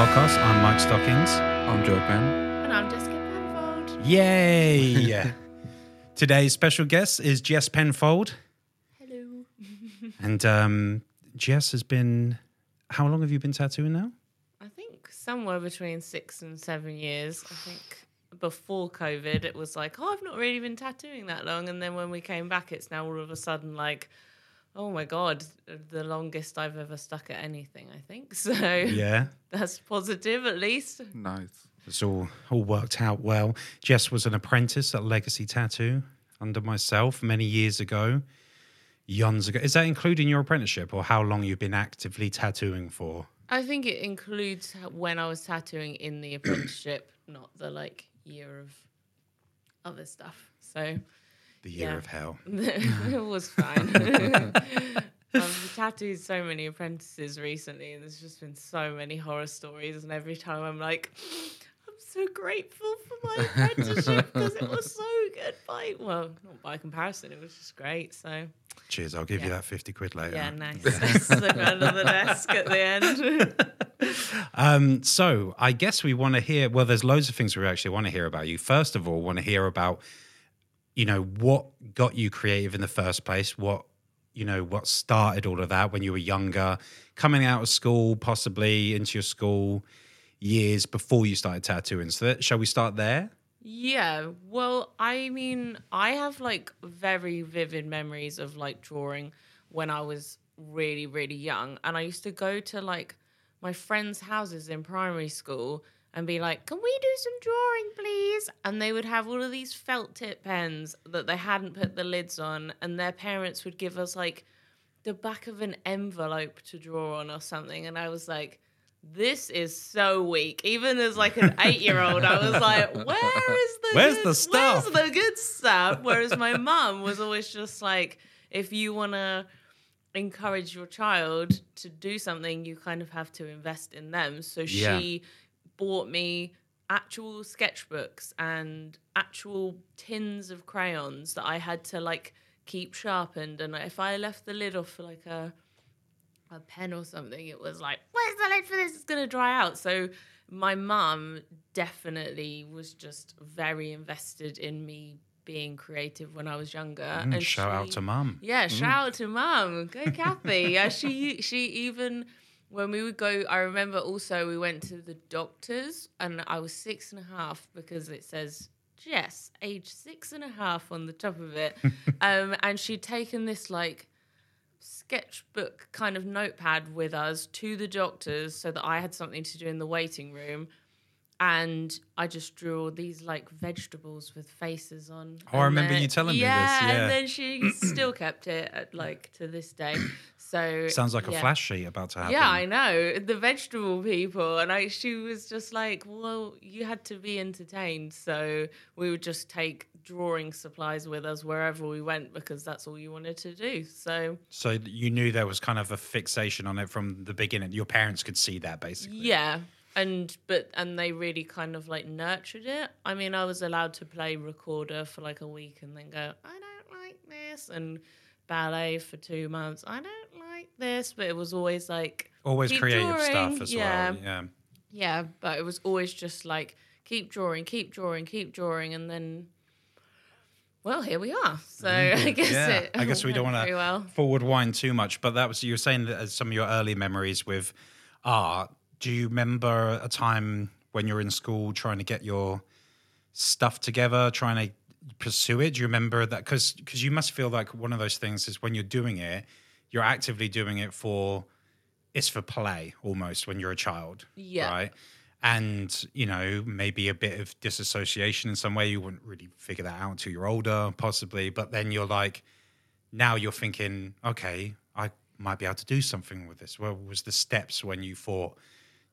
podcast. I'm Mike Stockings. I'm Joe Penn. And I'm Jessica Penfold. Yay! Today's special guest is Jess Penfold. Hello. And um, Jess has been. How long have you been tattooing now? I think somewhere between six and seven years. I think before COVID, it was like, oh, I've not really been tattooing that long. And then when we came back, it's now all of a sudden like, oh my God, the longest I've ever stuck at anything, I think. So Yeah. that's positive at least. Nice. It's all, all worked out well. Jess was an apprentice at Legacy Tattoo under myself many years ago. Yons ago. Is that including your apprenticeship or how long you've been actively tattooing for? I think it includes when I was tattooing in the apprenticeship, not the like year of other stuff. So The year Yeah. of hell. it was fine. I've tattooed so many apprentices recently, and there's just been so many horror stories. And every time I'm like, I'm so grateful for my apprenticeship because it was so good. By well, not by comparison, it was just great. So Cheers. I'll give you that 50 quid later. yeah, nice. Slip under the desk at the end. Um, so I guess we want to hear. Well, there's loads of things we actually want to hear about you. First of all, want to hear about, you know, what got you creative in the first place. What, you know, what started all of that when you were younger, coming out of school, possibly into your school years before you started tattooing. So that, shall we start there? Yeah, well, I mean, I have like very vivid memories of like drawing when I was really, really young. And I used to go to like my friends' houses in primary school and be like, can we do some drawing, please? And they would have all of these felt tip pens that they hadn't put the lids on, and their parents would give us like the back of an envelope to draw on or something. And I was like, this is so weak. Even as like an eight year old, I was like, where is the Where's good, the stuff?" Where's the good stuff? Whereas my mum was always just like, if you wanna encourage your child to do something, you kind of have to invest in them. So Yeah. she bought me actual sketchbooks and actual tins of crayons that I had to like keep sharpened. And if I left the lid off for like a a pen or something, it was like, where's the lid for this? It's gonna dry out. So my mum definitely was just very invested in me being creative when I was younger. Mm, and shout out to mum. yeah, shout out to mum. Go Kathy. yeah, she she even when we would go, I remember also we went to the doctors and I was six and a half because it says Jess, age six and a half on the top of it. um, and she'd taken this like sketchbook kind of notepad with us to the doctors so that I had something to do in the waiting room. And I just drew all these like vegetables with faces on. Oh, I remember then- you telling me this, Yeah, yeah. and then she still kept it at, like to this day. So Sounds like a flash sheet about to happen. Yeah, I know the vegetable people, and I. She was just like, "Well, you had to be entertained, so we would just take drawing supplies with us wherever we went because that's all you wanted to do." So So you knew there was kind of a fixation on it from the beginning. Your parents could see that basically. yeah, and but and they really kind of like nurtured it. I mean, I was allowed to play recorder for like a week and then go, "I don't like this," and ballet for two months. I don't like this, but it was always like Always creative drawing, stuff as yeah. well. Yeah. Yeah, but it was always just like keep drawing, keep drawing, keep drawing, and then, well, here we are. So I guess yeah. it. I guess we don't want to well. forward wind too much, but that was you were saying that as some of your early memories with art. Do you remember a time when you were in school trying to get your stuff together, trying to pursue it? Do you remember that? Because because you must feel like one of those things is when you're doing it, you're actively doing it for it's for play almost when you're a child, Yeah. right? And you know maybe a bit of disassociation in some way. You wouldn't really figure that out until you're older, possibly. But then you're like, now you're thinking, okay, I might be able to do something with this. What was the steps when you thought,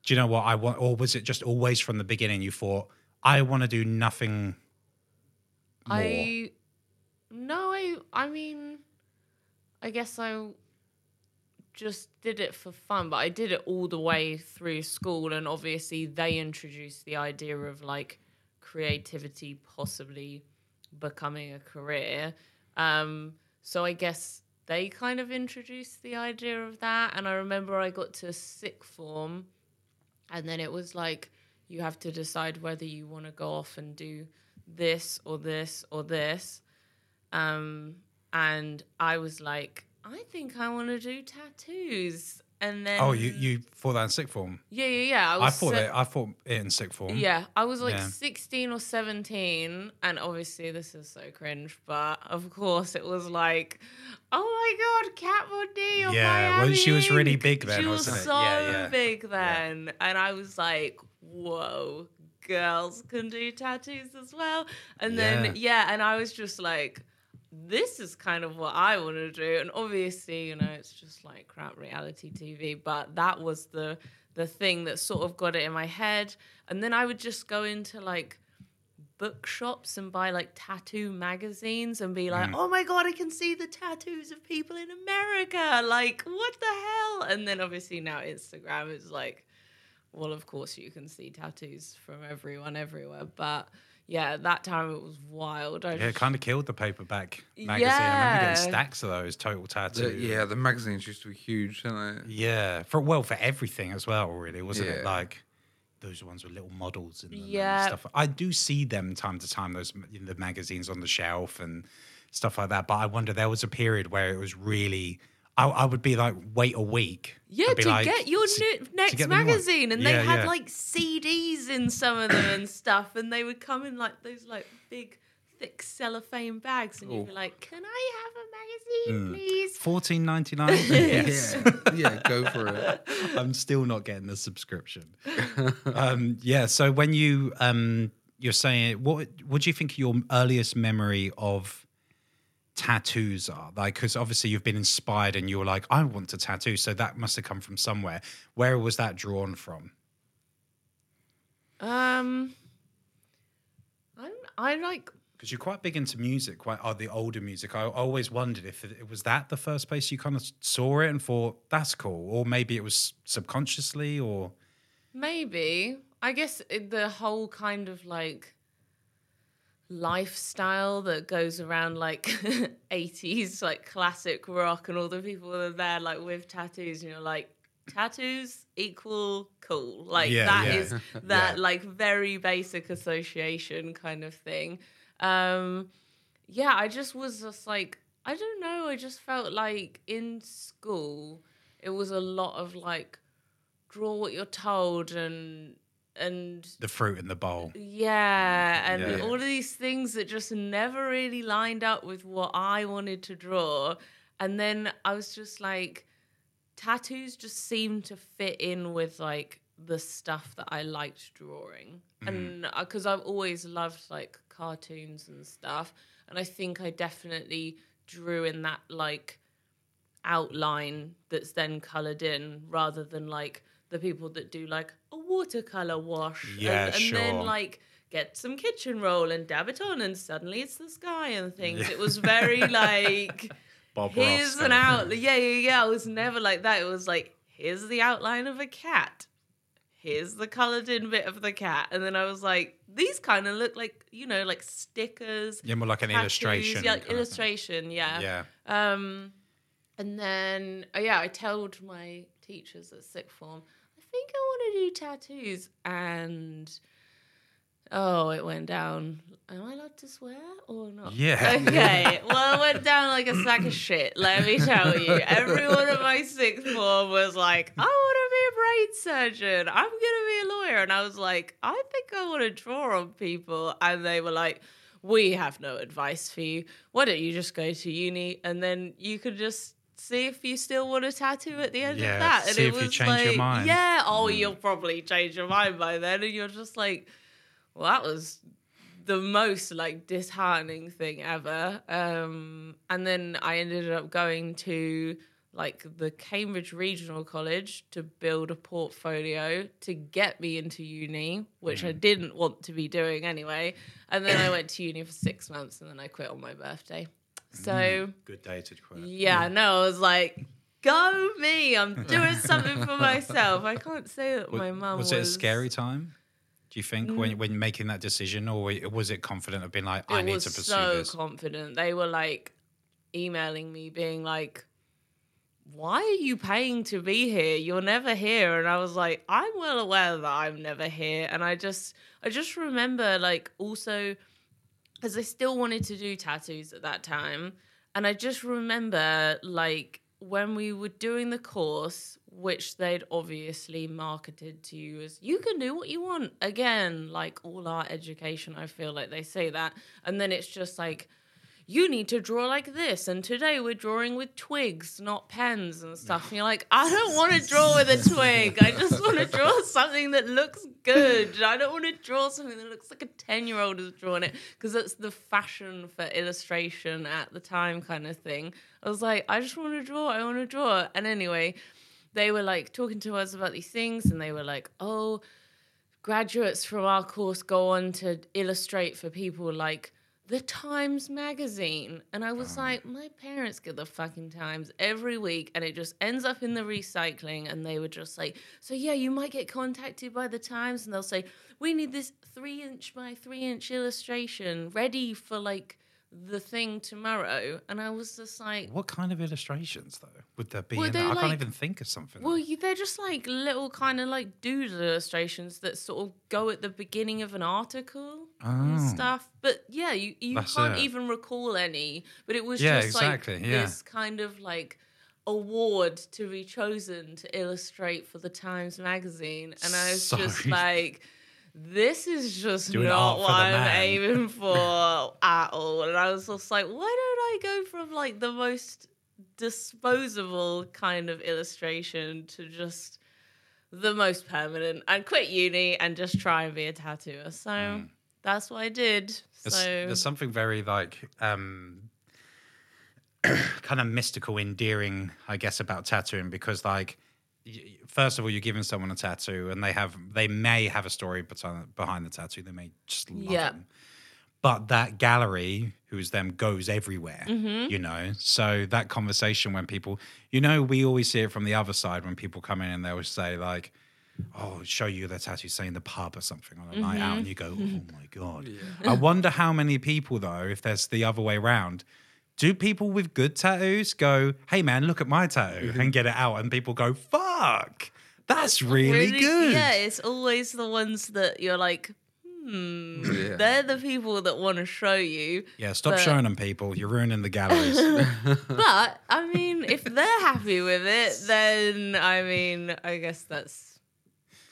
do you know what I want? Or was it just always from the beginning you thought, I want to do nothing more? I no, I I mean, I guess I just did it for fun, but I did it all the way through school, and obviously they introduced the idea of like creativity possibly becoming a career. Um, so I guess they kind of introduced the idea of that, and I remember I got to sixth form, and then it was like you have to decide whether you want to go off and do this or this or this. Um, and I was like, I think I want to do tattoos. And then Oh, you you thought that in sixth form? yeah yeah yeah I, I thought so- that I thought it in sixth form. yeah, I was like Yeah. 16 or 17, and obviously this is so cringe, but of course it was like, oh my god, Kat Von D Yeah, well, she was really big then, She was wasn't it? so Yeah, yeah. big then, and I was like, whoa, girls can do tattoos as well. And then yeah, and I was just like. This is kind of what I want to do, and obviously, you know, it's just like crap reality TV. But that was the the thing that sort of got it in my head. And then I would just go into like bookshops and buy like tattoo magazines and be like, mm. oh my God, I can see the tattoos of people in America. Like, what the hell? And then obviously now Instagram is like, well, of course you can see tattoos from everyone everywhere. But yeah, that time it was wild. I Yeah, it just- kind of killed the paperback magazine. I remember getting stacks of those total The- tattoo. yeah, the magazines used to be huge, didn't they? Yeah, for well for everything as well. Really, wasn't it? Like those ones with little models in them Yeah. and stuff. I do see them time to time. Those in the magazines on the shelf and stuff like that. But I wonder there was a period where it was really. I, I would be like, wait a week. Yeah, to like, get your to- ne- next get the new magazine, and Yeah, they had yeah. like CDs in some of them and stuff, and they would come in like those like big, thick cellophane bags, and you'd be like, "Can I have a magazine, Mm. please?" Fourteen ninety nine. yes. Yeah, yeah, go for it. I'm still not getting the subscription. um, yeah. So when you um, you're saying what what do you think your earliest memory of tattoos are like? Because obviously you've been inspired and you're like, I want to tattoo. So that must have come from somewhere. Where was that drawn from? Um, I I like Because you're quite big into music, quite oh, the older music. I always wondered if it, it was that the first place you kind of saw it and thought that's cool, or maybe it was subconsciously, or maybe I guess it, the whole kind of like lifestyle that goes around like 80s like classic rock and all the people that are there like with tattoos and you're like tattoos equal cool like Yeah, that yeah. is that Yeah. like very basic association kind of thing um yeah i just was just like i don't know i just felt like in school it was a lot of like draw what you're told and and the fruit in the bowl. yeah, and Yeah. all of these things that just never really lined up with what I wanted to draw. And then I was just like, tattoos just seemed to fit in with like the stuff that I liked drawing. Mm-hmm. And uh, because I've always loved like cartoons and stuff. And I think I definitely drew in that like outline that's then colored in rather than like the people that do like a watercolor wash Yeah, and, and then like get some kitchen roll and dab it on and suddenly it's the sky and things. It was very like Bob here's Ross an kind of out yeah yeah yeah it was never like that. It was like here's the outline of a cat. Here's the colored in bit of the cat. And then i was like these kind of look like you know like stickers Yeah, more like an tattoos, illustration. yeah thing. illustration yeah. Yeah. um, and then, oh yeah, I told my teachers at sixth form, think I want to do tattoos. And oh, it went down. Am I allowed to swear or not? Yeah. Okay. well, it went down like a sack of shit. Let me tell you. Everyone at my sixth form was like, I want to be a brain surgeon. I'm gonna be a lawyer. And I was like, I think I want to draw on people. And they were like, we have no advice for you. Why don't you just go to uni and then you could just see if you still want a tattoo at the end Yeah, of that. And it if you was change your like, mind. yeah, oh, Mm. you'll probably change your mind by then. And you're just like, well, that was the most like disheartening thing ever. Um, and then I ended up going to like the Cambridge Regional College to build a portfolio to get me into uni, which I didn't want to be doing anyway. And then I went to uni for six months and then I quit on my birthday. So Good day to quit. yeah, no, I was like, go me. I'm doing something for myself. I can't say that Was, my mum was was it a scary time? Do you think Mm. when when making that decision, or was it confident of being like, I it need to pursue so this? confident. They were like emailing me, being like, why are you paying to be here? You're never here. And I was like, I'm well aware that I'm never here. And I just, I just remember like also, because I still wanted to do tattoos at that time. And I just remember like when we were doing the course, which they'd obviously marketed to you as you can do what you want. Again, like all our education, I feel like they say that. And then it's just like, you need to draw like this. And today we're drawing with twigs, not pens and stuff. And you're like, I don't want to draw with a twig. I just want to draw something that looks good. I don't want to draw something that looks like a 10 year old has drawn it because that's the fashion for illustration at the time, kind of thing. I was like, I just want to draw. I want to draw. And anyway, they were like talking to us about these things and they were like, oh, graduates from our course go on to illustrate for people like the Times magazine. And I was oh. like, my parents get the fucking Times every week and it just ends up in the recycling. And they were just like, so yeah, you might get contacted by the Times and they'll say, we need this three inch by three inch illustration ready for like the thing tomorrow, and I was just like, "What kind of illustrations though would there be?" Well, I like, can't even think of something. Well, you, they're just like little kind of like doodle illustrations that sort of go at the beginning of an article oh. and stuff. But yeah, you you That's can't it. even recall any. But it was yeah, just exactly. like yeah. this kind of like award to be chosen to illustrate for the Times magazine, and I was Sorry. just like this is just Doing not what I'm man. aiming for at all. And I was just like, why don't I go from like the most disposable kind of illustration to just the most permanent and quit uni and just try and be a tattooer? So mm. that's what I did. There's, so there's something very like um kind of mystical, endearing, I guess, about tattooing because like first of all, you're giving someone a tattoo, and they have they may have a story behind the tattoo. They may just love yeah. them. But that gallery, who's them, goes everywhere. Mm-hmm. You know, so that conversation when people, you know, we always see it from the other side when people come in and they will say like, "Oh, show you their tattoo, say in the pub or something on a mm-hmm. night out," and you go, "Oh my god." Yeah. I wonder how many people though, if there's the other way around do people with good tattoos go, hey man, look at my tattoo mm-hmm. and get it out? And people go, fuck, that's really, really, good. Yeah, it's always the ones that you're like, hmm, yeah. they're the people that want to show you. Yeah, stop but... showing them people. You're ruining the galleries. but, I mean, if they're happy with it, then, I mean, I guess that's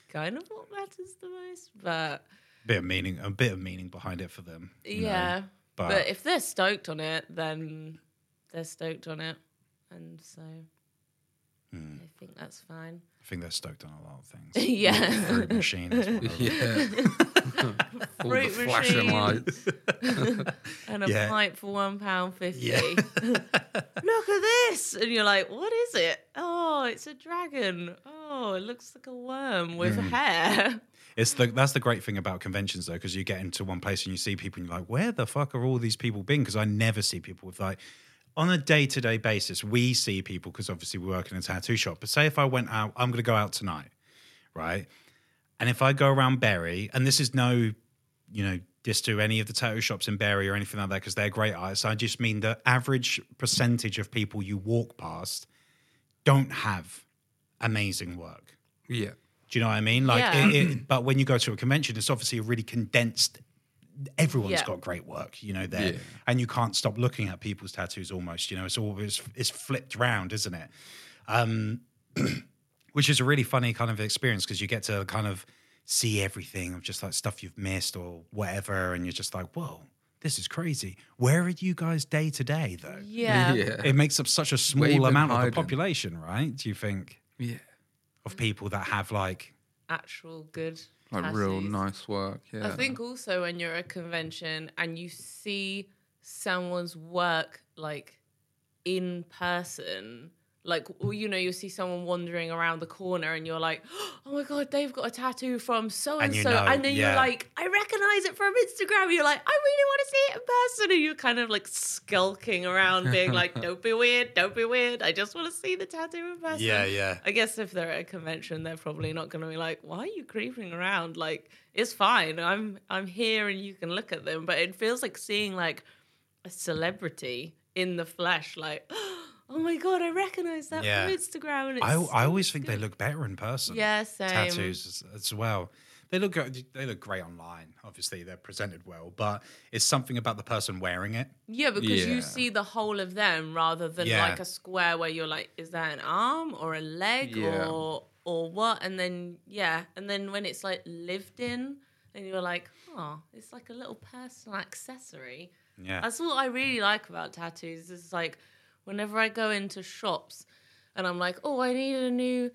kind of what matters the most. But. Bit of meaning, a bit of meaning behind it for them. Yeah. Know? But, but if they're stoked on it, then they're stoked on it, and so mm. I think that's fine. I think they're stoked on a lot of things. yeah, fruit machine. yeah, fruit flashing lights and a yeah. pipe for one pound fifty. Yeah. Look at this, and you're like, "What is it? Oh, it's a dragon. Oh, it looks like a worm with mm. hair." It's the that's the great thing about conventions though, because you get into one place and you see people and you're like, where the fuck are all these people been? Because I never see people with like on a day to day basis. We see people because obviously we work in a tattoo shop. But say if I went out, I'm going to go out tonight, right? And if I go around Bury, and this is no, you know, diss to any of the tattoo shops in Bury or anything like that because they're great artists. I just mean the average percentage of people you walk past don't have amazing work. Yeah. Do you know what I mean? Like, yeah. it, it, but when you go to a convention, it's obviously a really condensed. Everyone's yeah. got great work, you know, there, yeah. and you can't stop looking at people's tattoos. Almost, you know, it's always it's flipped round, isn't it? Um, which is a really funny kind of experience because you get to kind of see everything of just like stuff you've missed or whatever, and you're just like, whoa, this is crazy. Where are you guys day to day though? Yeah. yeah. It makes up such a small amount hiding? of the population, right? Do you think? Yeah of people that have like actual good like tattoos. real nice work. Yeah. I think also when you're at a convention and you see someone's work like in person, like you know you see someone wandering around the corner and you're like oh my god they've got a tattoo from so and so. and then yeah. you're like i recognize it from instagram. You're like i really want to see it in person. And you're kind of like skulking around being like don't be weird don't be weird. I just want to see the tattoo in person. Yeah yeah. I guess if they're at a convention they're probably not going to be like why are you creeping around? Like it's fine. I'm i'm here and you can look at them. But it feels like seeing like a celebrity in the flesh like oh, oh my god, I recognize that Yeah. from Instagram. And it's I, I so always think they look better in person. Yeah, same. tattoos as, as well. They look uh, they look great online. Obviously, they're presented well, but it's something about the person wearing it. Yeah, because Yeah. you see the whole of them rather than Yeah. like a square where you're like, is that an arm or a leg Yeah. or or what? And then yeah, and then when it's like lived in, and you're like, oh, it's like a little personal accessory. Yeah, That's what I really like about tattoos. Is like whenever I go into shops and I'm like, oh, I need a new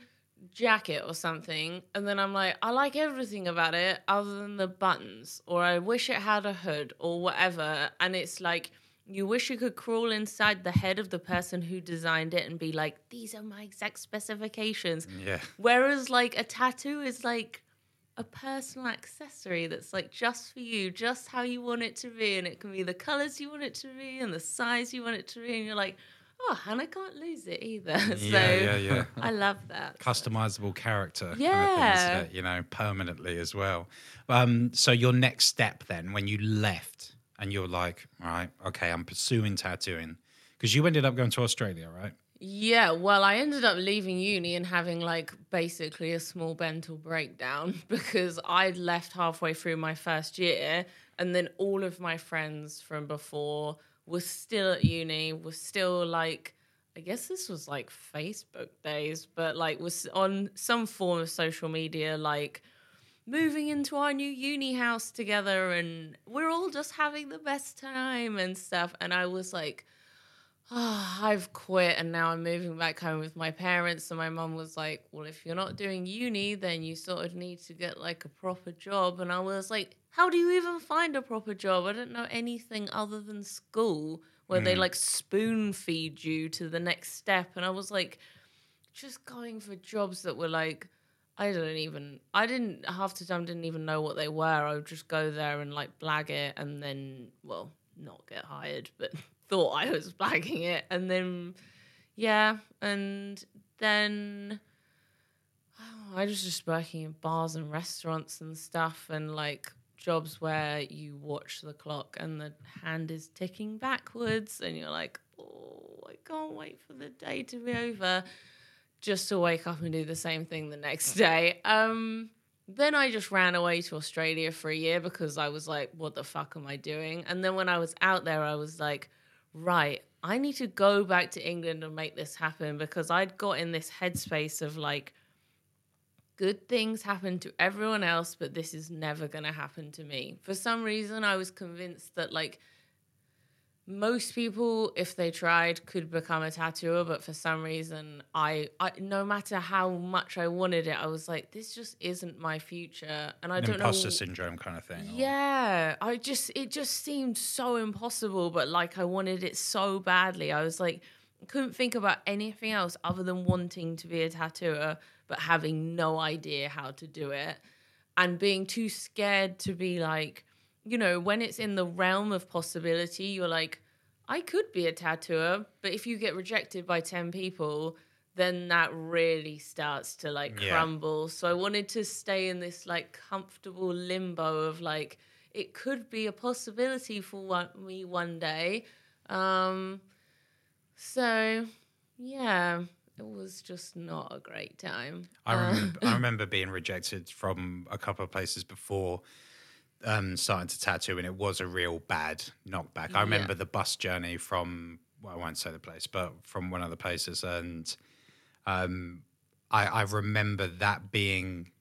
jacket or something, and then I'm like, I like everything about it other than the buttons, or I wish it had a hood or whatever, and it's like. You wish you could crawl inside the head of the person who designed it and be like, these are my exact specifications. yeah, Whereas like a tattoo is like a personal accessory that's like just for you, just how you want it to be, and it can be the colors you want it to be and the size you want it to be, and you're like, oh, and I can't lose it either. so yeah, yeah, yeah. I love that. Customizable character, kind of thing, Yeah. you know, permanently as well. Um, so your next step then, when you left, and you're like, right, okay, I'm pursuing tattooing, because you ended up going to Australia, right? Yeah, well, I ended up leaving uni and having like basically a small mental breakdown because I'd left halfway through my first year, and then all of my friends from before were still at uni, was still like, I guess this was like Facebook days, but like was on some form of social media, like moving into our new uni house together, and we're all just having the best time and stuff. And I was like, oh, I've quit and now I'm moving back home with my parents. And my mum was like, Well, if you're not doing uni, then you sort of need to get like a proper job. And I was like, How do you even find a proper job? I don't know anything other than school where they mm-hmm. like spoon feed you to the next step. And I was like, just going for jobs that were like, I don't even, I didn't, half the time didn't even know what they were. I would just go there and like blag it and then, well, not get hired, but thought I was blagging it. And then, yeah. And then oh, I was just working in bars and restaurants and stuff and like jobs where you watch the clock and the hand is ticking backwards and you're like, oh, I can't wait for the day to be over just to wake up and do the same thing the next day. Um, then I just ran away to Australia for a year because I was like, what the fuck am I doing? And then when I was out there, I was like, right, I need to go back to England and make this happen because I'd got in this headspace of like, good things happen to everyone else, but this is never going to happen to me. For some reason, I was convinced that like most people, if they tried, could become a tattooer, but for some reason, I, I no matter how much I wanted it, I was like, this just isn't my future, and I An don't imposter know. syndrome kind of thing. or- Yeah, I just it just seemed so impossible, but like I wanted it so badly. I was like, couldn't think about anything else other than wanting to be a tattooer, but having no idea how to do it, and being too scared to be like, you know, when it's in the realm of possibility, you're like, I could be a tattooer, but if you get rejected by ten people. Then that really starts to like Yeah. crumble. So I wanted to stay in this like comfortable limbo of like it could be a possibility for one, me one day. Um, so yeah, it was just not a great time. I Uh, remember, I remember being rejected from a couple of places before um, starting to tattoo, and it was a real bad knockback. I remember Yeah. the bus journey from, well, I won't say the place, but from one of the places, and um, I, I remember that being.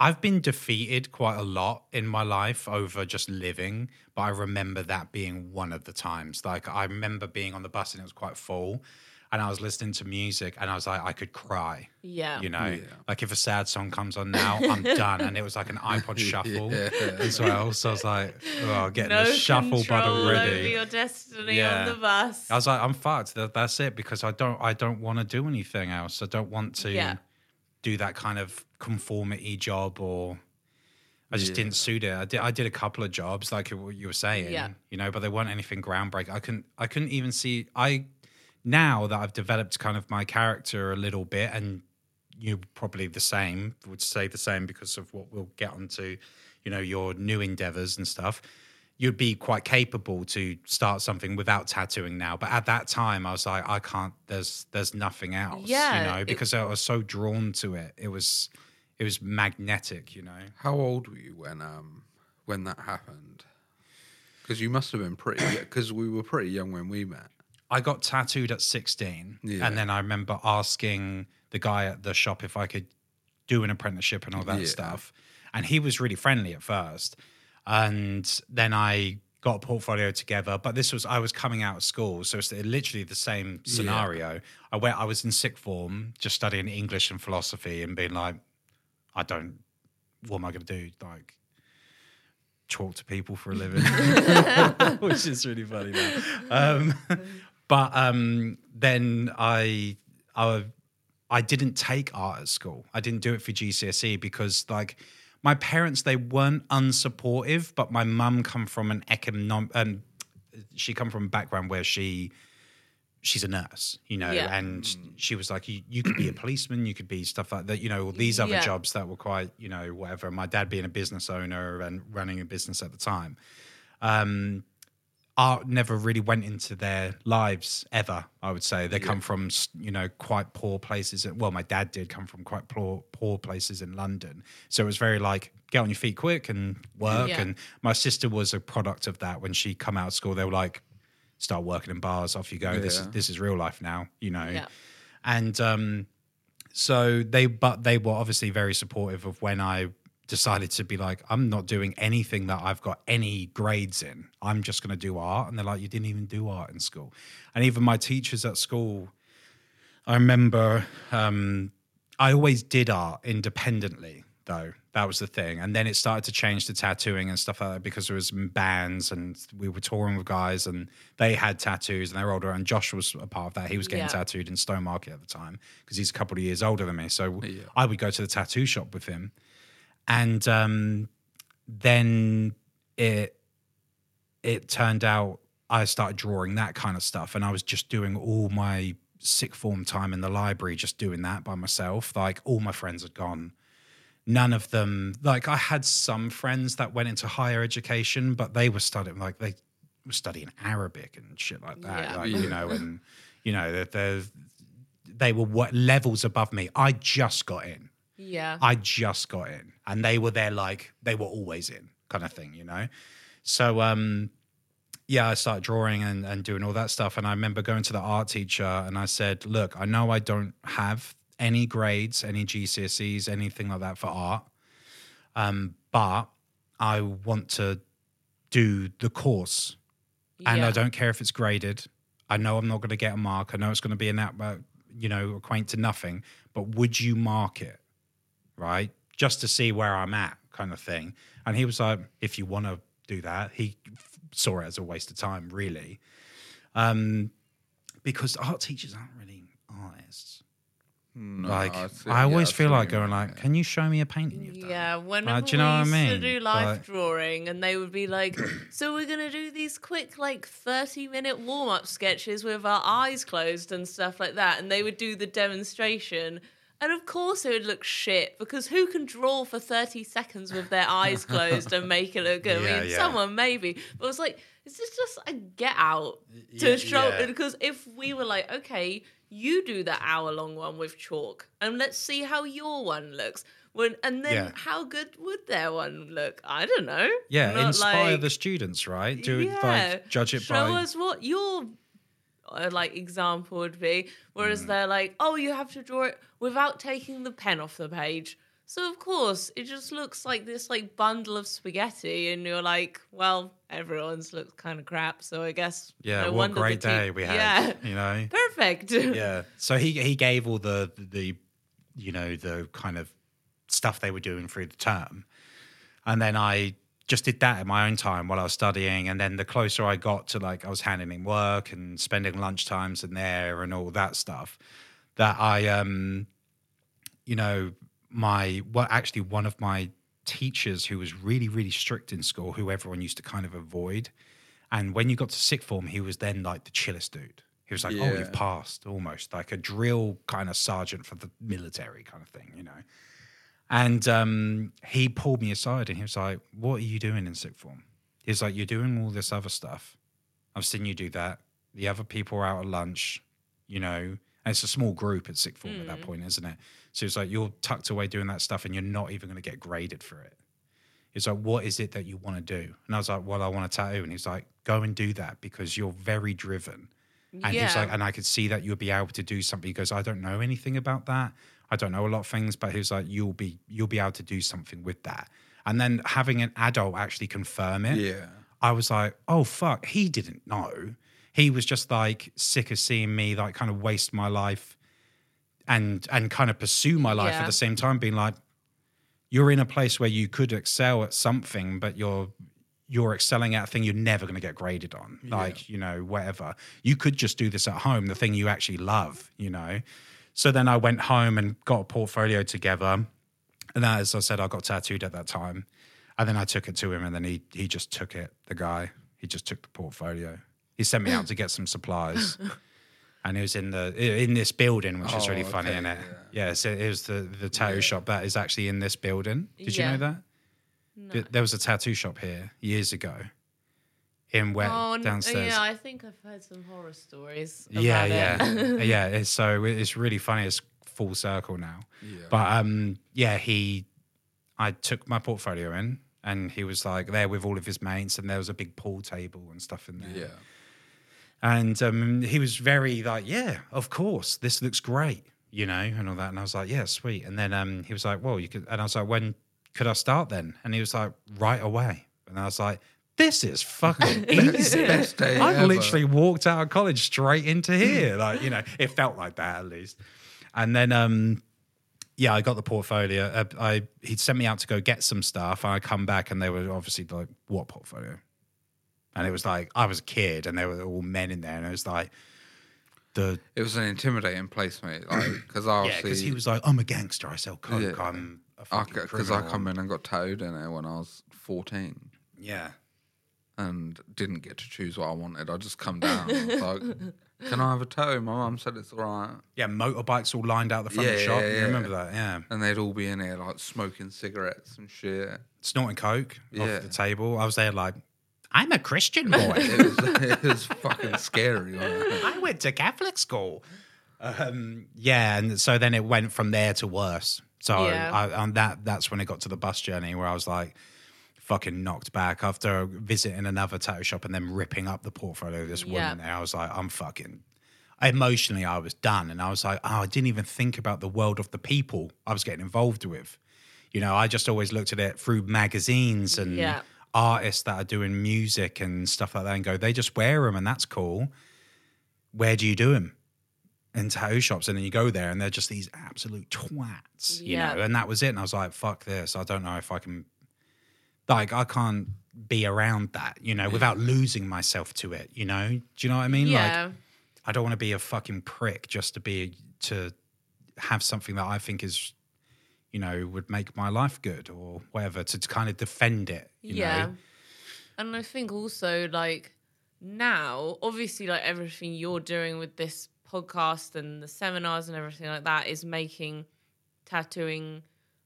I've been defeated quite a lot in my life over just living, but I remember that being one of the times. Like I remember being on the bus and it was quite full, and I was listening to music and I was like, I could cry. yeah, You know, Yeah. like if a sad song comes on now, I'm done. And it was like an iPod shuffle Yeah. as well. So I was like, oh, getting no the shuffle bud control over already. your destiny Yeah. on the bus. I was like, I'm fucked. That's it because I don't, I don't want to do anything else. I don't want to Yeah. do that kind of conformity job or. I just didn't suit it. I did. I did a couple of jobs, like what you were saying, Yeah. you know, but they weren't anything groundbreaking. I couldn't. I couldn't even see. I now that I've developed kind of my character a little bit, and you probably the same would say the same because of what we'll get onto, you know, your new endeavors and stuff. you'd be quite capable to start something without tattooing now. But at that time, I was like, I can't. There's there's nothing else. Yeah, you know, it- because I was so drawn to it. It was it was magnetic. You know. How old were you when um when that happened? Because you must have been pretty. Because we were pretty young when we met. I got tattooed at 16. Yeah. And then I remember asking the guy at the shop if I could do an apprenticeship and all that Yeah. stuff. And he was really friendly at first. And then I got a portfolio together. But this was, I was coming out of school. So it's literally the same scenario. I went, I was in sixth form, just studying English and philosophy and being like, I don't, what am I going to do? Like, talk to people for a living, which is really funny now. Um, but um, then I, I, I didn't take art at school. I didn't do it for GCSE because like my parents they weren't unsupportive, but my mum come from an economic, um, she come from a background where she she's a nurse, you know, Yeah. and she was like, you, you could be a policeman, you could be stuff like that, you know, all these other Yeah. jobs that were quite, you know, whatever. My dad being a business owner and running a business at the time. Um, art never really went into their lives ever, I would say. They come from, you know, quite poor places. Well, my dad did come from quite poor, poor places in London. So it was very like, get on your feet quick and work. Yeah. And my sister was a product of that. When she come out of school, they were like, start working in bars, off you go. This is this is real life now, you know. Yeah. And um so they but they were obviously very supportive of when I decided to be like, I'm not doing anything that I've got any grades in. I'm just gonna do art. And they're like, You didn't even do art in school. And even my teachers at school, I remember um I always did art independently, though. That was the thing. And then it started to change to tattooing and stuff like that because there was bands and we were touring with guys and they had tattoos and they were older. And Josh was a part of that. He was getting Yeah. tattooed in Stowmarket at the time because he's a couple of years older than me. So Yeah. I would go to the tattoo shop with him. And um, then it it turned out I started drawing that kind of stuff, and I was just doing all my sixth form time in the library, just doing that by myself. Like all my friends had gone. None of them, like I had some friends that went into higher education, but they were studying like they were studying Arabic and shit like that. Yeah. Like you know, and you know they they were what levels above me. I just got in. Yeah. I just got in, and they were there like they were always in, kind of thing, you know. So, um, yeah, I started drawing and, and doing all that stuff. And I remember going to the art teacher, and I said, "Look, I know I don't have any grades, any GCSEs, anything like that for art, um, but I want to do the course and I don't care if it's graded. I know I'm not going to get a mark. I know it's going to be an app, uh, you know, acquaint to nothing. But would you mark it, right, just to see where I'm at, kind of thing? And he was like, if you want to do that, he saw it as a waste of time, really, um, because art teachers aren't really artists. No, like I see- I always yeah, feel like going like, can you show me a painting you've done? Yeah, whenever do you know what I we used mean? to do life Like- drawing, and they would be like, "So we're gonna do these quick, like thirty-minute warm-up sketches with our eyes closed and stuff like that," and they would do the demonstration. And of course, it would look shit because who can draw for 30 seconds with their eyes closed and make it look good? I mean, yeah. someone maybe, but it was like, is this just a get out to Yeah, show? yeah. Because if we were like, okay, you do the hour long one with chalk, and let's see how your one looks. When and then Yeah. how good would their one look? I don't know. Yeah, Not inspire like- the students, right? Do yeah, like judge it show by us what your uh, like example would be. Whereas they're like, oh, you have to draw it without taking the pen off the page. So of course it just looks like this like bundle of spaghetti, and you're like, well, everyone's looks kind of crap. So I guess Yeah, no what a wonder the great day we had. Yeah, You know? perfect. yeah. So he he gave all the the you know the kind of stuff they were doing through the term, and then I just did that in my own time while I was studying. And then the closer I got to like I was handing in work and spending lunch times in there and all that stuff, that I um you know my well actually one of my teachers who was really really strict in school who everyone used to kind of avoid. And when you got to sixth form he was then like the chillest dude. He was like oh you've passed almost like a drill kind of sergeant for the military kind of thing you know and um, he pulled me aside and he was like what are you doing in sixth form He's like, You're doing all this other stuff. I've seen you do that. The other people are out at lunch, you know, and it's a small group at sixth form at that point, isn't it? So it's like you're tucked away doing that stuff and you're not even going to get graded for it. He's like, What is it that you want to do? And I was like, Well, I want a tattoo. And he's like, Go and do that because you're very driven. And he's like, and I could see that you'd be able to do something. He goes, I don't know anything about that. I don't know a lot of things, but he was like, you'll be you'll be able to do something with that. And then having an adult actually confirm it, Yeah. I was like, oh fuck, he didn't know. He was just like sick of seeing me like kind of waste my life and and kind of pursue my life at the same time, being like, you're in a place where you could excel at something, but you're you're excelling at a thing you're never going to get graded on. Like, you know, whatever. You could just do this at home, the thing you actually love, you know. So then I went home and got a portfolio together. And as I said, I got tattooed at that time. And then I took it to him and then he he just took it, the guy. He just took the portfolio. He sent me out to get some supplies. And it was in the in this building, which is Oh, really funny, okay, isn't it? Yeah, so it was the the tattoo shop that is actually in this building. Did you know that? Th- There was a tattoo shop here years ago, in where Oh, n- downstairs. yeah, I think I've heard some horror stories. About yeah, it. yeah, yeah. It's, so it's really funny. It's full circle now. Yeah. But um, yeah, he, I took my portfolio in, and he was like there with all of his mates, and there was a big pool table and stuff in there. yeah. And um, he was very like, yeah, of course, this looks great, you know, and all that. And I was like, yeah, sweet. And then um, he was like, well, you could, and I was like, when could I start then? And he was like, right away. And I was like, this is fucking easy. Best day I ever. literally walked out of college straight into here. Like, you know, it felt like that at least. And then, um, yeah, I got the portfolio. Uh, I he'd sent me out to go get some stuff. I come back and they were obviously like, "What portfolio?" And it was like I was a kid and there were all men in there, and it was like the It was an intimidating place, mate. Like, because yeah, because he was like, "I'm a gangster. I sell coke. Yeah. I'm a fucking because I criminal." come in and got towed in it when I was fourteen, Yeah, and didn't get to choose what I wanted. I just come down. I was like, "Can I have a tattoo?" My mum said it's all right, yeah, motorbikes all lined out the front of the Yeah, shop. yeah, You yeah. remember that? Yeah, and they'd all be in here like smoking cigarettes and shit. snorting coke Yeah. off the table. I was there like, I'm a Christian boy. It was, it was fucking scary. wasn't? I went to Catholic school. Um, yeah, and so then it went from there to worse. So Yeah. I, and that that's when it got to the bus journey where I was like fucking knocked back after visiting another tattoo shop and then ripping up the portfolio of this Yeah. woman there. I was like, I'm fucking emotionally I was done. And I was like, oh, I didn't even think about the world of the people I was getting involved with. You know, I just always looked at it through magazines and Yeah. artists that are doing music and stuff like that and go, they just wear them and that's cool. Where do you do them? In tattoo shops, and then you go there and they're just these absolute twats, you Yeah. know. And that was it. And I was like, "Fuck this! I don't know if I can, like, I can't be around that, you know, without losing myself to it, you know. Do you know what I mean? Like, yeah. I don't want to be a fucking prick just to be to have something that I think is, you know, would make my life good or whatever to, to kind of defend it. You yeah. know? And I think also like now, obviously like everything you're doing with this podcast and the seminars and everything like that is making tattooing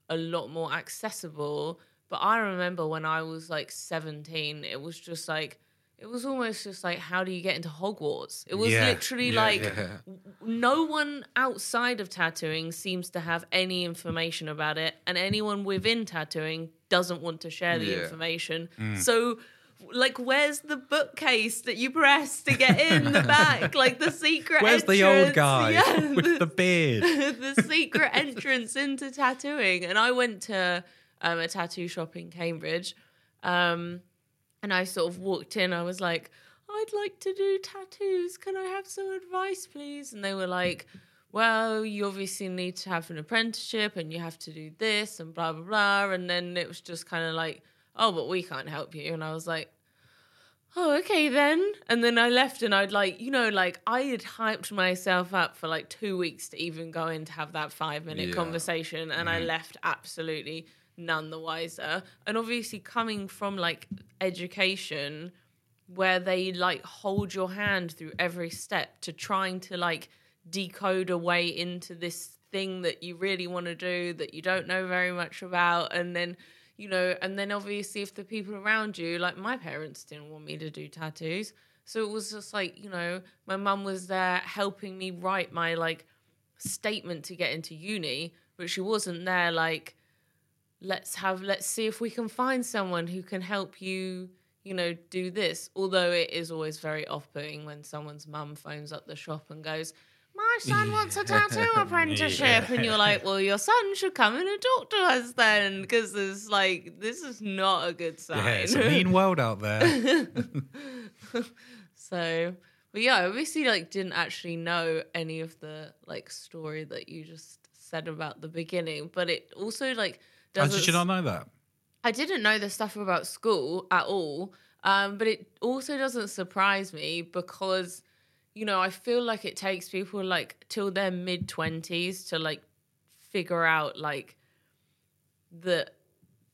a lot more accessible. But I remember when I was like 17, it was just like it was almost just like how do you get into Hogwarts? It was Yeah. literally Yeah, like yeah. no one outside of tattooing seems to have any information about it, and anyone within tattooing doesn't want to share the information. Mm. So, like, where's the bookcase that you press to get in the back? Like the secret. Where's the old guy with the beard? the secret entrance into tattooing. And I went to um, a tattoo shop in Cambridge. Um, and I sort of walked in. I was like, I'd like to do tattoos. Can I have some advice, please? And they were like, Well, you obviously need to have an apprenticeship and you have to do this and blah, blah, blah. And then it was just kind of like, Oh, but we can't help you. And I was like, oh, okay then. And then I left and I'd like, you know, like I had hyped myself up for like two weeks to even go in to have that five minute Yeah. conversation. And I left absolutely none the wiser. And obviously, coming from like education where they like hold your hand through every step to trying to like decode a way into this thing that you really want to do that you don't know very much about and then you know, and then obviously if the people around you, like my parents didn't want me to do tattoos. So it was just like, you know, my mum was there helping me write my like statement to get into uni, but she wasn't there like, let's have, let's see if we can find someone who can help you, you know, do this. Although it is always very off putting when someone's mum phones up the shop and goes, my son wants a tattoo apprenticeship. And you're like, well, your son should come in and talk to us then. Because it's like, this is not a good sign. Yeah, it's a mean world out there. so, but yeah, I obviously like didn't actually know any of the like story that you just said about the beginning, but it also like How doesn't. did you not know that? I didn't know the stuff about school at all, um, but it also doesn't surprise me because, you know, I feel like it takes people like till their mid twenties to like figure out like the.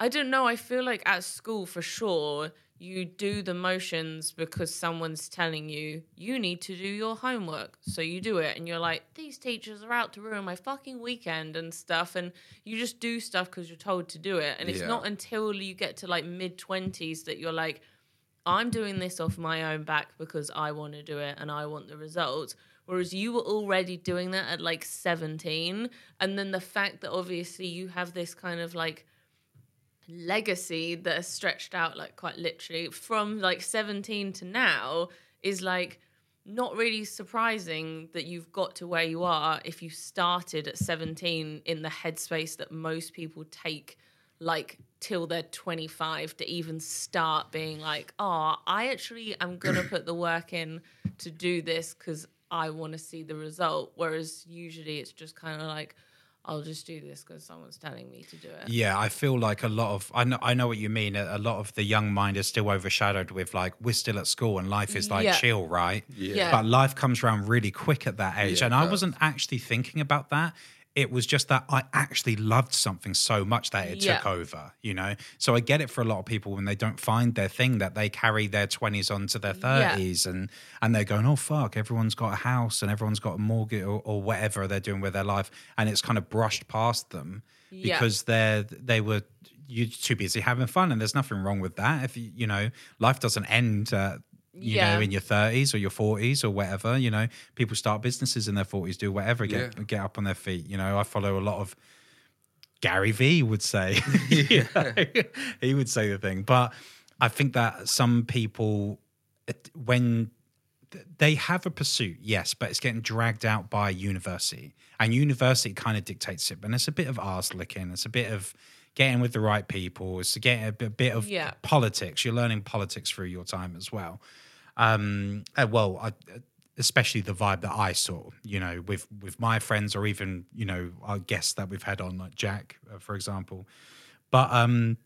I don't know. I feel like at school for sure you do the motions because someone's telling you you need to do your homework. So you do it and you're like, these teachers are out to ruin my fucking weekend and stuff. And you just do stuff because you're told to do it. And it's Yeah. not until you get to like mid 20s that you're like, I'm doing this off my own back because I want to do it and I want the results. Whereas you were already doing that at like 17. And then the fact that obviously you have this kind of like legacy that has stretched out like quite literally from like 17 to now is like not really surprising that you've got to where you are if you started at 17 in the headspace that most people take like till they're 25 to even start being like oh i actually am gonna put the work in to do this because i want to see the result. Whereas usually it's just kind of like i'll just do this because someone's telling me to do it Yeah, I feel like a lot of I know I know what you mean. A a lot of the young mind is still overshadowed with like we're still at school and life is like Yeah. chill, right? Yeah. But life comes around really quick at that age, Yeah, and I wasn't actually thinking about that. It was just that I actually loved something so much that it took over, you know. So I get it for a lot of people when they don't find their thing that they carry their twenties onto their Yeah. thirties, and and they're going, oh fuck, everyone's got a house and everyone's got a mortgage or, or whatever they're doing with their life, and it's kind of brushed past them Yeah. because they're they were you're too busy having fun and there's nothing wrong with that if you you know life doesn't end uh, you Yeah. know in your 30s or your 40s or whatever you know people start businesses in their 40s do whatever get Yeah. get up on their feet you know i follow a lot of Gary Vee would say he would say the thing but i think that some people when they have a pursuit, yes, but it's getting dragged out by university, and university kind of dictates it. and it's a bit of arse licking. It's a bit of getting with the right people. It's getting a bit, bit of Yeah. politics. You're learning politics through your time as well. Um, uh, well, I, especially the vibe that I saw, you know, with with my friends or even you know our guests that we've had on, like Jack, uh, for example. But um,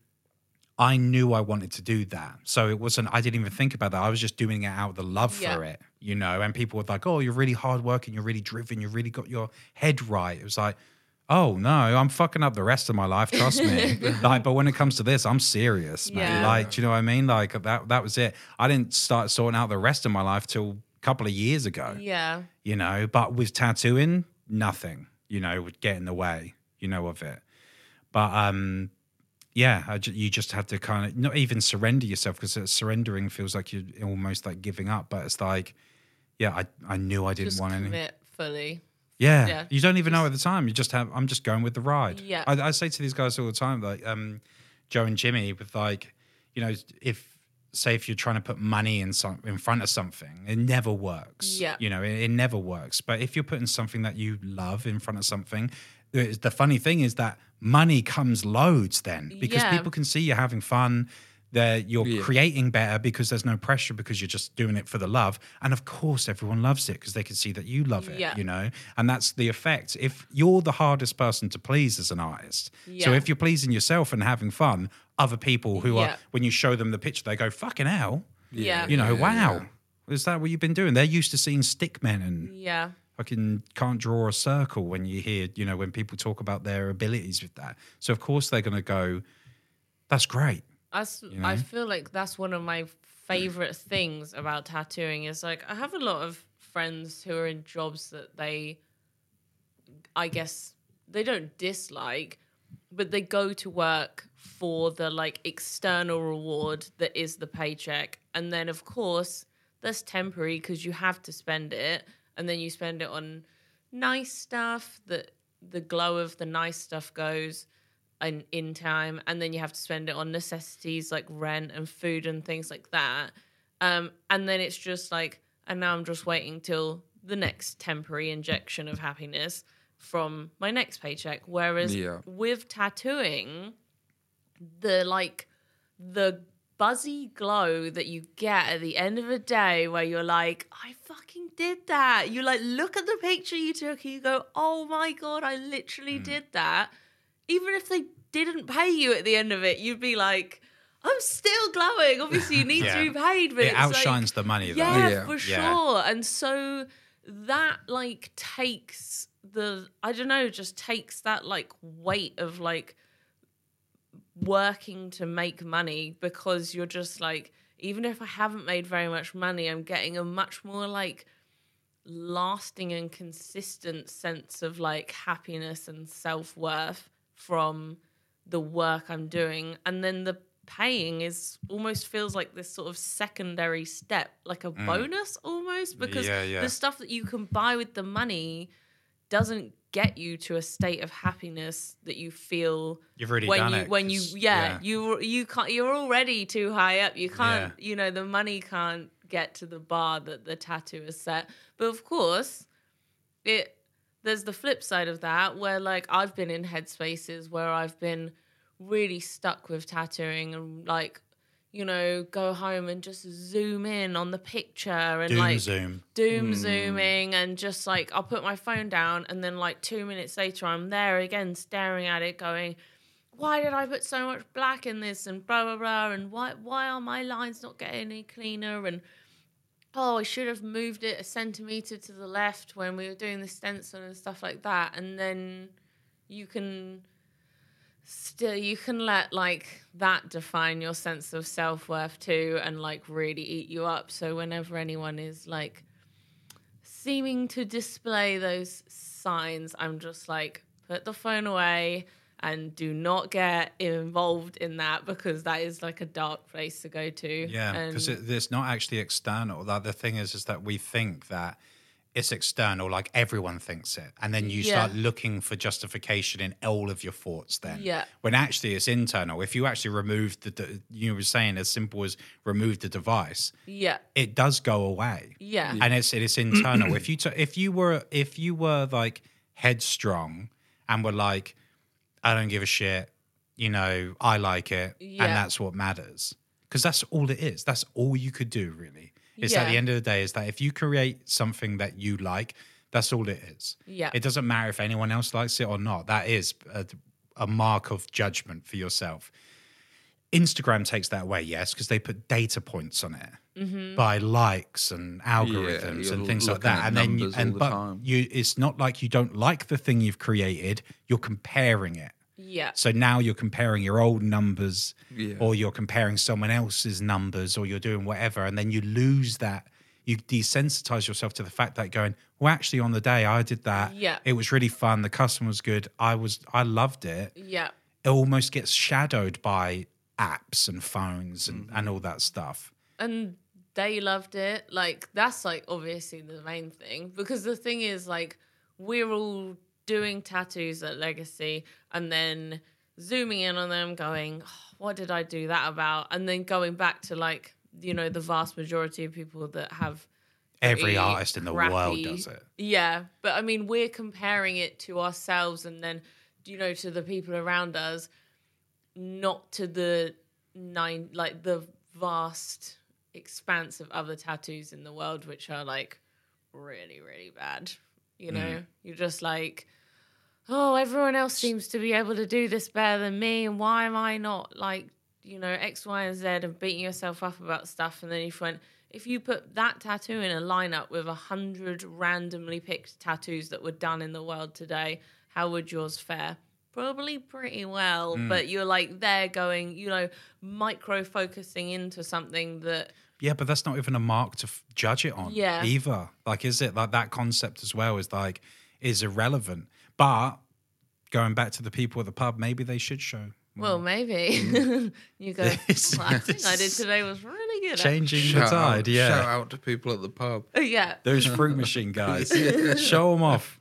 I knew I wanted to do that. So it wasn't, I didn't even think about that. I was just doing it out of the love Yeah. for it, you know? And people were like, oh, you're really hardworking, you're really driven, you've really got your head right. It was like, oh, no, I'm fucking up the rest of my life, trust me. like, but when it comes to this, I'm serious, man. Yeah. Like, do you know what I mean? Like, that, that was it. I didn't start sorting out the rest of my life till a couple of years ago yeah you know but with tattooing nothing you know would get in the way you know of it but um yeah I ju- you just have to kind of not even surrender yourself because surrendering feels like you're almost like giving up but it's like yeah i i knew i didn't just want any fully yeah, Yeah. you don't even know at the time you just have i'm just going with the ride Yeah. I, I say to these guys all the time like um joe and jimmy with like you know if say if you're trying to put money in some in front of something it never works Yeah. you know it, it never works but if you're putting something that you love in front of something the funny thing is that money comes loads then because Yeah. people can see you're having fun that you're Yeah. creating better because there's no pressure because you're just doing it for the love and of course everyone loves it because they can see that you love it Yeah. you know and that's the effect if you're the hardest person to please as an artist so if you're pleasing yourself and having fun other people who Yeah. are when you show them the picture they go fucking hell Yeah. you know Yeah, wow yeah. is that what you've been doing they're used to seeing stick men and yeah fucking can't draw a circle when you hear, you know, when people talk about their abilities with that. So of course they're going to go, "That's great." That's, You I feel like that's one of my favorite things about tattooing is like I have a lot of friends who are in jobs that they I guess they don't dislike, but they go to work for the like external reward that is the paycheck. And then, of course, that's temporary because you have to spend it. And then you spend it on nice stuff that the glow of the nice stuff goes in, in time. And then you have to spend it on necessities like rent and food and things like that. Um, and then it's just like, and now I'm just waiting till the next temporary injection of happiness from my next paycheck. Whereas Yeah. with tattooing, the like the buzzy glow that you get at the end of a day where you're like, I fucking did that. You like look at the picture you took and you go, Oh my god, I literally Hmm. did that. Even if they didn't pay you at the end of it, you'd be like, I'm still glowing. Obviously, you need Yeah. to be paid, but it it's like- outshines the money though. yeah, Yeah. for Yeah. sure. And so that like takes the I don't know, just takes that like weight of like working to make money because you're just like even if I haven't made very much money, I'm getting a much more like lasting and consistent sense of like happiness and self-worth from the work I'm doing and then the paying is almost feels like this sort of secondary step like a mm. bonus almost because Yeah, yeah. the stuff that you can buy with the money doesn't get you to a state of happiness that you feel You've already when done you it. when you yeah, you you can't you're already too high up you can't Yeah. you know the money can't get to the bar that the tattoo is set but of course it there's the flip side of that where like I've been in headspaces where I've been really stuck with tattooing and like you know go home and just zoom in on the picture and Doom like zoom. doom hmm. zooming and just like I'll put my phone down and then like two minutes later I'm there again staring at it going, Why did I put so much black in this? and blah blah blah and why why are my lines not getting any cleaner? And oh I should have moved it a centimeter to the left when we were doing the stencil and stuff like that. And then you can still you can let like that define your sense of self-worth too and like really eat you up. So whenever anyone is like seeming to display those signs i'm just like put the phone away and do not get involved in that because that is like a dark place to go to Yeah, because it, it's not actually external. Like the thing is, is that we think that it's external, like everyone thinks it, and then you Yeah. start looking for justification in all of your thoughts. Then, Yeah. when actually it's internal. If you actually remove the, de- you were saying as simple as remove the device, yeah it does go away. yeah and it's it's internal. if you t- if you were if you were like headstrong and were like, I don't give a shit, you know, I like it, Yeah. and that's what matters because that's all it is. That's all you could do really. It's at the end of the day is that if you create something that you like, that's all it is. Yeah. it doesn't matter if anyone else likes it or not. That is a, a mark of judgment for yourself. Instagram takes that away, yes, because they put data points on it Mm-hmm. by likes and algorithms you're and things like that. And then, you, and the but time. you, it's not like you don't like the thing you've created. You're comparing it. yeah So now you're comparing your old numbers, Yeah. or you're comparing someone else's numbers, or you're doing whatever, and then you lose that. You desensitize yourself to the fact that going, well, actually, on the day I did that, Yeah. it was really fun. The customer was good. I was, I loved it yeah it almost gets shadowed by apps and phones and, and mm-hmm. all that stuff. and they loved it. Like that's like obviously the main thing because the thing is like we're all doing tattoos at Legacy and then zooming in on them, going, "Oh, "What did I do that about?" And then going back to like you know the vast majority of people that have Every artist in the world does it. Yeah, but I mean, we're comparing it to ourselves and then, you know, to the people around us, not to the nine, like the vast expanse of other tattoos in the world, which are like really, really bad. You know, mm-hmm. you're just like, oh, everyone else seems to be able to do this better than me, and why am I not like, you know, X, Y, and Z, and beating yourself up about stuff, and then you went, if you put that tattoo in a lineup with a hundred randomly picked tattoos that were done in the world today, how would yours fare? Probably pretty well, mm. but you're like there going, you know, micro focusing into something that Yeah, but that's not even a mark to f- judge it on. Yeah. Either. Like, is it like that concept as well is like is irrelevant. But going back to the people at the pub, maybe they should show Well, maybe mm. you go. This- "Well, I think I did today was really good. Changing the Shout tide, out, yeah. Shout out to people at the pub. Yeah. Those fruit machine guys. Show them off.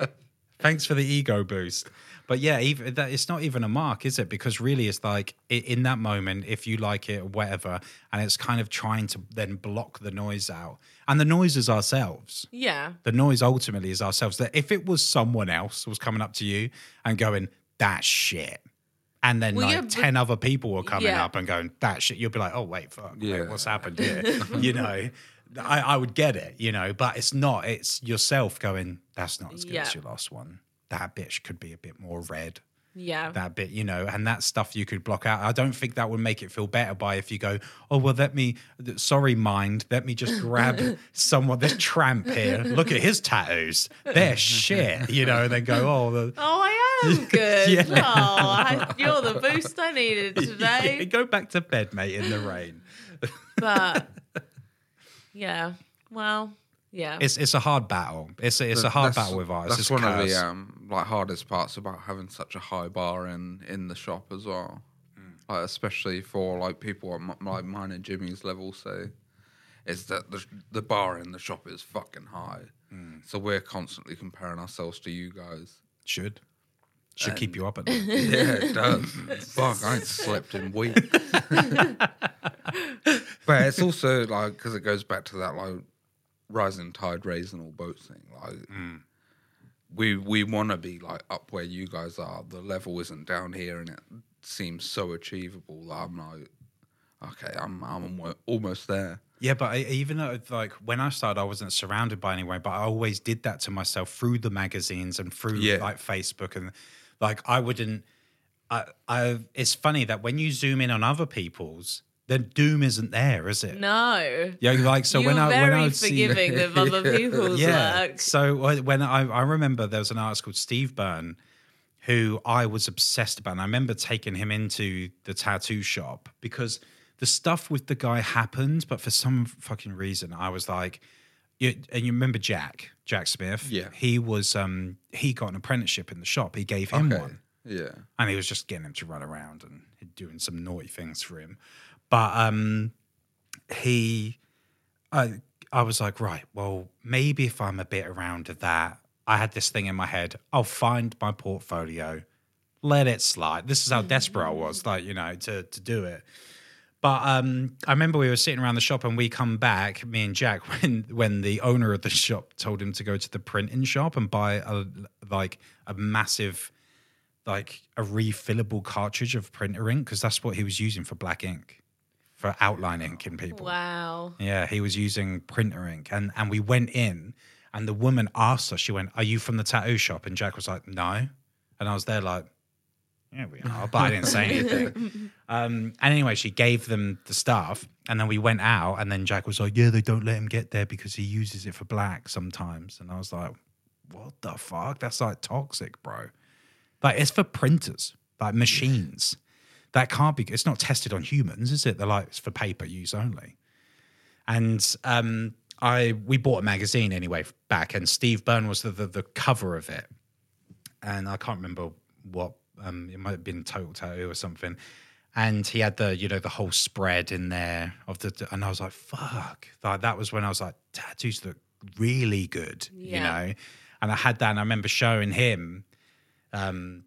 Thanks for the ego boost. But yeah, even that it's not even a mark, is it? Because really, it's like in that moment, if you like it or whatever, and it's kind of trying to then block the noise out, and the noise is ourselves. Yeah. The noise ultimately is ourselves. That if it was someone else was coming up to you and going, that shit," and then Well, like yeah, but- ten other people were coming Yeah. up and going, "That shit," you'll be like, "Oh wait, fuck, wait, what's happened here?" you know. I, I would get it, you know, but it's not. It's yourself going, that's not as good as your last one. That bitch could be a bit more red. Yeah. That bit, you know, and that stuff you could block out. I don't think that would make it feel better by if you go, oh, well, let me, sorry, mind, let me just grab someone, this tramp here. Look at his tattoos. They're shit, you know, and then go, oh, the, Oh, I am good. Yeah. Oh, I, you're the boost I needed today. go back to bed, mate, in the rain. But yeah, well, yeah. It's it's a hard battle. It's a, it's a hard That's- battle with ours. That's It's one of the um, like hardest parts about having such a high bar in in the shop as well. Mm. Like especially for like people at m- like mine and Jimmy's level say, is that the the bar in the shop is fucking high. Mm. So we're constantly comparing ourselves to you guys. should should keep you up at night. Yeah, it does. Fuck, I ain't slept in weeks. but it's also like because it goes back to that like rising tide raising all boats thing. Like we we want to be like up where you guys are. The level isn't down here, and it seems so achievable that I'm like, okay, I'm I'm almost there. Yeah, but I, even though like when I started, I wasn't surrounded by anyone, but I always did that to myself through the magazines and through Yeah. like Facebook and like I wouldn't. I, I it's funny that when you zoom in on other people's, then doom isn't there, is it? no. Yeah, like so You're when I very when I would see forgiving of other people's yeah. work. So when I, I remember there was an artist called Steve Byrne who I was obsessed about. And I remember taking him into the tattoo shop because the stuff with the guy happened, but for some fucking reason, I was like, you, and you remember Jack, Jack Smith? Yeah. He was, um, he got an apprenticeship in the shop. He gave him Okay. one Yeah. and he was just getting him to run around and doing some naughty things for him. But um, he, I, I was like, right, well, maybe if I'm a bit around that, I had this thing in my head. I'll find my portfolio, let it slide. This is how desperate I was, like you know, to to do it. But um, I remember we were sitting around the shop and we come back, me and Jack, when when the owner of the shop told him to go to the printing shop and buy a like a massive like a refillable cartridge of printer ink because that's what he was using for black ink for outline ink in people. Wow. Yeah, he was using printer ink, and and we went in, and the woman asked us. She went, "Are you from the tattoo shop?" And Jack was like, "No," and I was there like, "Yeah, we are," but I didn't say anything. um, and anyway, she gave them the stuff, and then we went out, and then Jack was like, "Yeah, they don't let him get there because he uses it for black sometimes," and I was like, "What the fuck? That's like toxic, bro." Like it's for printers, like machines. That can't be. It's not tested on humans, is it? They're like it's for paper use only. And um, I we bought a magazine anyway back, and Steve Byrne was the, the the cover of it, and I can't remember what um, it might have been Total Tattoo or something. And he had the you know the whole spread in there of the, and I was like, fuck, like that was when I was like, tattoos look really good, you know. And I had that, and I remember showing him um,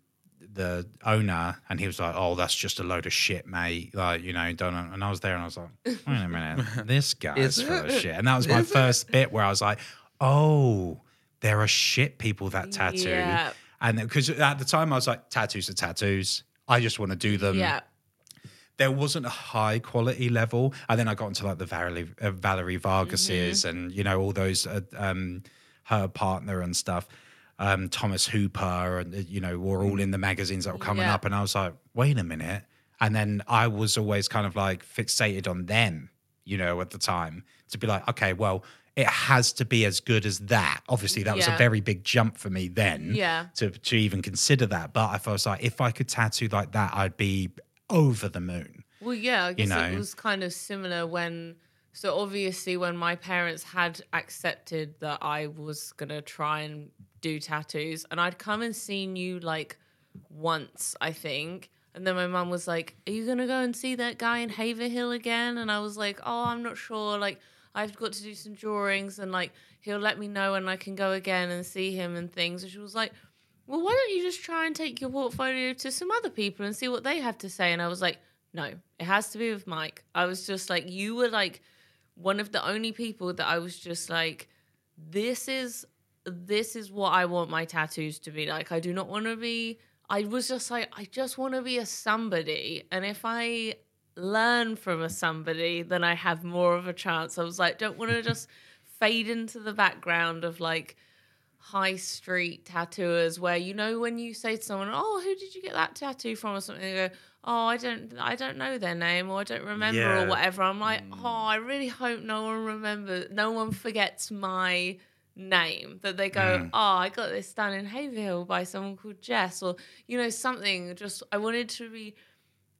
the owner, and he was like, "Oh, that's just a load of shit, mate." Like, you know, don't. And I was there, and I was like, "Wait a minute, this guy's Is full of shit." And that was my Is it? first bit where I was like, "Oh, there are shit people that tattoo." Yeah. And because at the time I was like, "Tattoos are tattoos. I just want to do them." yeah. there wasn't a high quality level. And then I got into like the Valerie, uh, Valerie Vargas's Mm-hmm. and, you know, all those, uh, um, her partner and stuff, um, Thomas Hooper, and, uh, you know, were all in the magazines that were coming Yeah. up. And I was like, wait a minute. And then I was always kind of like fixated on them, you know, at the time to be like, okay, well, it has to be as good as that. Obviously, that was a very big jump for me then Yeah. to, to even consider that. But if I was like, if I could tattoo like that, I'd be over the moon. Well, yeah, I guess know. it was kind of similar when. So obviously, when my parents had accepted that I was gonna try and do tattoos, and I'd come and seen you like once, I think, And then my mum was like, Are you gonna go and see that guy in Haverhill again? And I was like, Oh, I'm not sure. Like, I've got to do some drawings and like he'll let me know and I can go again and see him and things. And she was like, Well, why don't you just try and take your portfolio to some other people and see what they have to say? And I was like, No, it has to be with Mike. I was just like, You were like one of the only people that I was just like, This is this is what I want my tattoos to be like. I do not want to be. I was just like, I just want to be a somebody. And if I learn from a somebody, then I have more of a chance. I was like, don't want to just fade into the background of like high street tattooers where you know when you say to someone, "Oh, who did you get that tattoo from?" or something, they go, "Oh, I don't, I don't know their name or I don't remember Yeah. or whatever." I'm like, mm. "Oh, I really hope no one remembers, no one forgets my." Name that they go mm. oh i got this done in haverhill by someone called jess or you know something just i wanted to be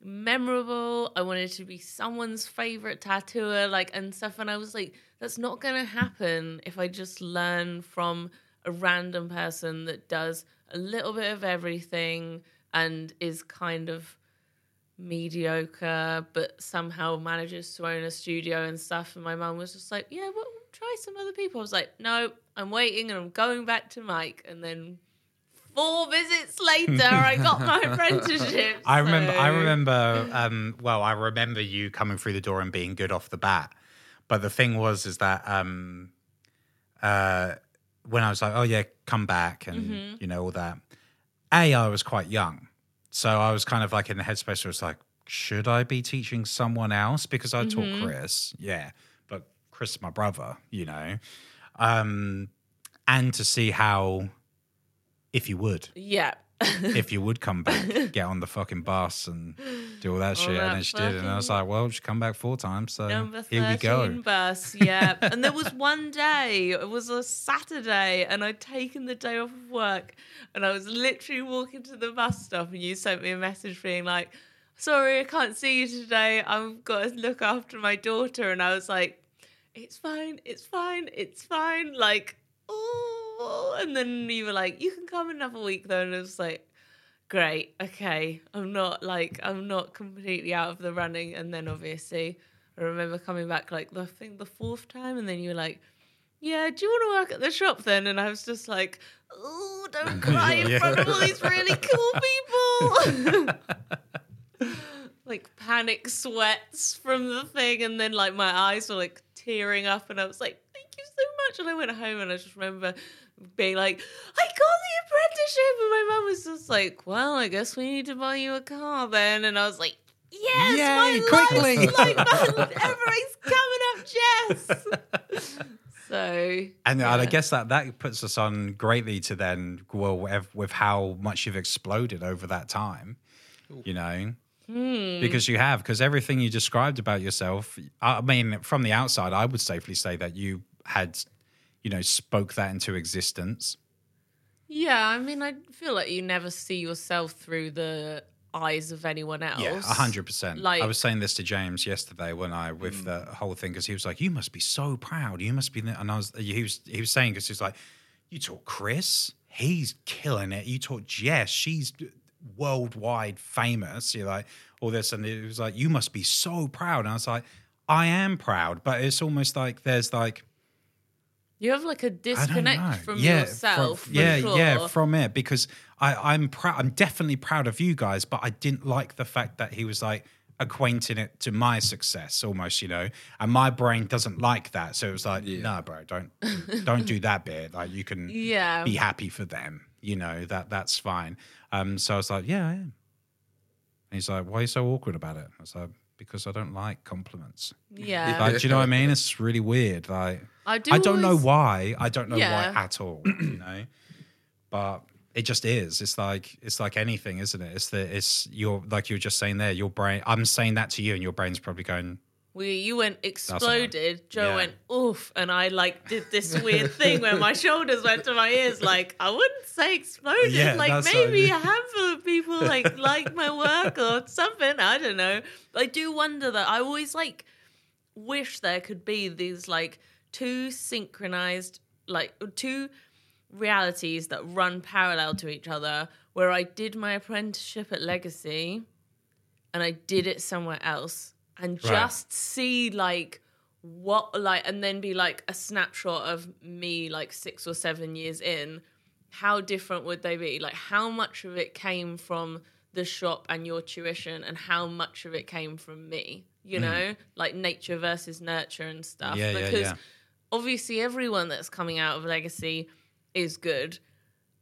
memorable. I wanted to be someone's favorite tattooer, like and stuff. And I was like, that's not gonna happen if I just learn from a random person that does a little bit of everything and is kind of mediocre, but somehow manages to own a studio and stuff. And my mum was just like, yeah, well, try some other people. I was like, no, I'm waiting and I'm going back to Mike. And then four visits later, I got my apprenticeship. I remember. I remember. Um, well, I remember you coming through the door and being good off the bat. But the thing was, is that um, uh, when I was like, "Oh yeah, come back," and Mm-hmm. you know all that. A, I was quite young, so I was kind of like in the headspace where it's like, should I be teaching someone else because I Mm-hmm. taught Chris? Yeah, but Chris is my brother, you know. Um, and to see how, if you would, Yeah. if you would come back, get on the fucking bus and do all that shit. that and then she did. And I was like, well, she come back four times. So here we go. bus, yeah. and there was one day, it was a Saturday, and I'd taken the day off of work, and I was literally walking to the bus stop, and you sent me a message being like, sorry, I can't see you today. I've got to look after my daughter. And I was like, it's fine, it's fine, it's fine. Like, oh. And then you were like, you can come another week, though. And I was like, great, okay. I'm not like, I'm not completely out of the running. And then obviously, I remember coming back like the thing the fourth time, and then you were like, yeah, do you want to work at the shop then? And I was just like, oh, don't cry in Yeah. front of all these really cool people. like panic sweats from the thing, and then like my eyes were like tearing up, and I was like, thank you so much. And I went home, and I just remember being like, I got the apprenticeship, and my mum was just like, well, I guess we need to buy you a car then, and I was like. Yes, Yay, my quickly." life's like my, everything's coming up, Jess. So And uh, I guess that that puts us on greatly to then well with, with how much you've exploded over that time, you know, Hmm. because you have because everything you described about yourself. I mean, from the outside, I would safely say that you had, you know, spoke that into existence. Yeah, I mean, I feel like you never see yourself through the eyes of anyone else. Yeah, a hundred percent. Like- I was saying this to James yesterday when I with the whole thing because he was like, "You must be so proud. You must be," and I was he was he was saying because he's like, "You taught Chris, he's killing it. You taught Jess, she's worldwide famous. You're like all this, and it was like, you must be so proud." And I was like, "I am proud," but it's almost like there's like You have like a disconnect from yeah, yourself. From, yeah, sure. yeah, from it because I, I'm proud. I'm definitely proud of you guys, but I didn't like the fact that he was like acquainting it to my success almost, you know. And my brain doesn't like that, so it was like, Yeah. no, bro, don't don't do that bit. Like you can Yeah. be happy for them, you know. That that's fine. Um, so I was like, yeah, I am. And he's like, why are you so awkward about it? I was like, because I don't like compliments. yeah. Like, do you know what I mean? It's really weird. Like, I do. I don't know why. I don't know Yeah. why at all. You know, but it just is. It's like it's like anything, isn't it? It's the it's your like you were just saying there. Your brain. I'm saying that to you, and your brain's probably going. We, you went exploded. Joe Yeah. went oof, and I like did this weird thing where my shoulders went to my ears. Like I wouldn't say exploded. Yeah, like maybe a handful of people like like my work or something. I don't know. But I do wonder that I always like wish there could be these like two synchronized like two realities that run parallel to each other. Where I did my apprenticeship at Legacy and I did it somewhere else and Right. just see like what like and then be like a snapshot of me like 6 or 7 years in how different would they be like how much of it came from the shop and your tuition and how much of it came from me you know like nature versus nurture and stuff Mm. Yeah, yeah, because yeah. obviously everyone that's coming out of legacy is good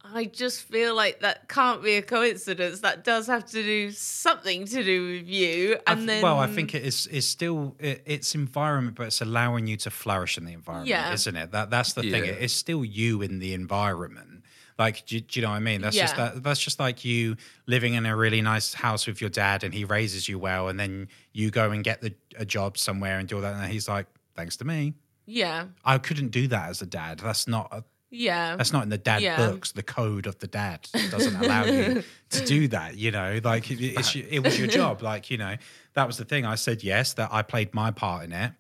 i just feel like that can't be a coincidence that does have to do something to do with you I and th- then well, I think it is is still it, it's environment, but it's allowing you to flourish in the environment, Yeah. isn't it? That that's the thing. It- It's still you in the environment. Like, do, do you know what I mean? That's just that. That's just like you living in a really nice house with your dad, and he raises you well, and then you go and get the, a job somewhere and do all that, and he's like, "Thanks to me." yeah I couldn't do that as a dad. That's not a, yeah that's not in the dad Yeah. books. The code of the dad doesn't allow you to do that. You know, like it, it's, it was your job. Like you know, that was the thing. I said yes, that I played my part in it,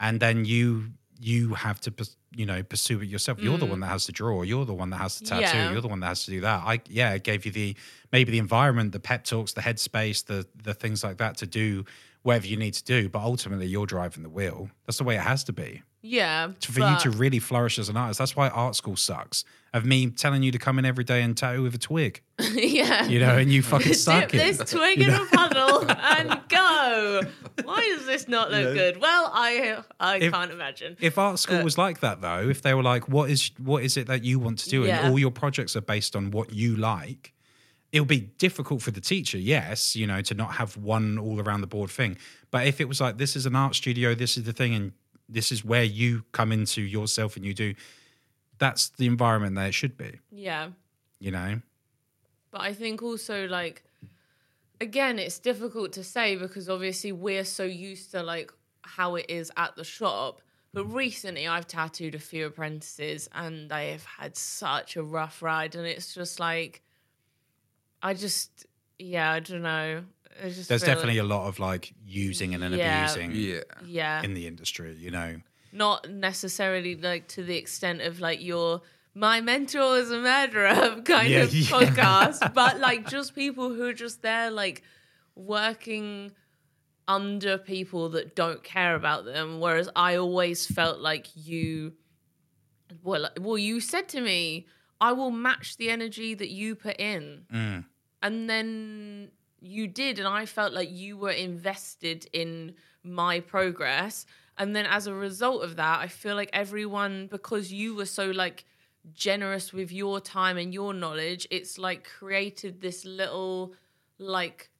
and then you you have to you know pursue it yourself. You're the one that has to draw. You're the one that has to tattoo. Mm. Yeah. You're the one that has to do that. I yeah, it gave you the maybe the environment, the pep talks, the headspace, the the things like that to do whatever you need to do. But ultimately, you're driving the wheel. That's the way it has to be yeah to- for you to really flourish as an artist. That's why art school sucks. Of me telling you to come in every day and tattoo with a twig, yeah you know, and you fucking Dip suck this it. twig in a puddle and go. Why does this not look Yeah. good? Well, I I If- can't imagine. If art school Uh, was like that, though, if they were like, "What is what is it that you want to do?" Yeah. and all your projects are based on what you like, it'll be difficult for the teacher. Yes, you know, to not have one all around the board thing. But if it was like, "This is an art studio. This is the thing, and this is where you come into yourself and you do," that's the environment that it should be. Yeah. You know. But I think also like again, it's difficult to say because obviously we're so used to like how it is at the shop. But recently I've tattooed a few apprentices and they have had such a rough ride and it's just like I just yeah, I don't know. I just There's feel like- definitely a lot of like using and then Yeah. abusing Yeah. yeah. in the industry, you know. not necessarily like to the extent of like your my mentor is a murderer kind Yeah, of yeah. podcast, but like just people who are just there like working under people that don't care about them. Whereas I always felt like you, well, well, you said to me, I will match the energy that you put in. Mm. And then you did, and I felt like you were invested in my progress. And then as a result of that, I feel like everyone, because you were so like generous with your time and your knowledge, it's like created this little like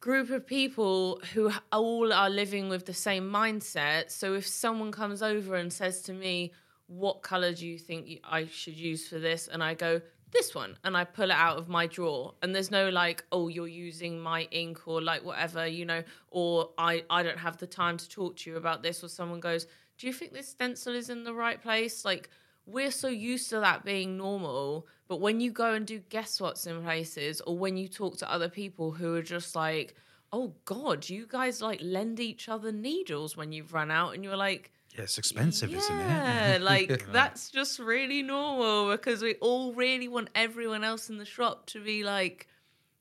group of people who all are living with the same mindset. So if someone comes over and says to me, "What color do you think I should use for this?" and I go, "This one," and I pull it out of my drawer, and there's no like, "Oh, you're using my ink or like whatever," you know, or I I don't have the time to talk to you about this, or someone goes, "Do you think this stencil is in the right place?" Like we're so used to that being normal, but when you go and do guess what's in places, or when you talk to other people who are just like, "Oh God, you guys like lend each other needles when you've run out," and you're like, Yeah, it's expensive, isn't it? yeah, like that's just really normal because we all really want everyone else in the shop to be like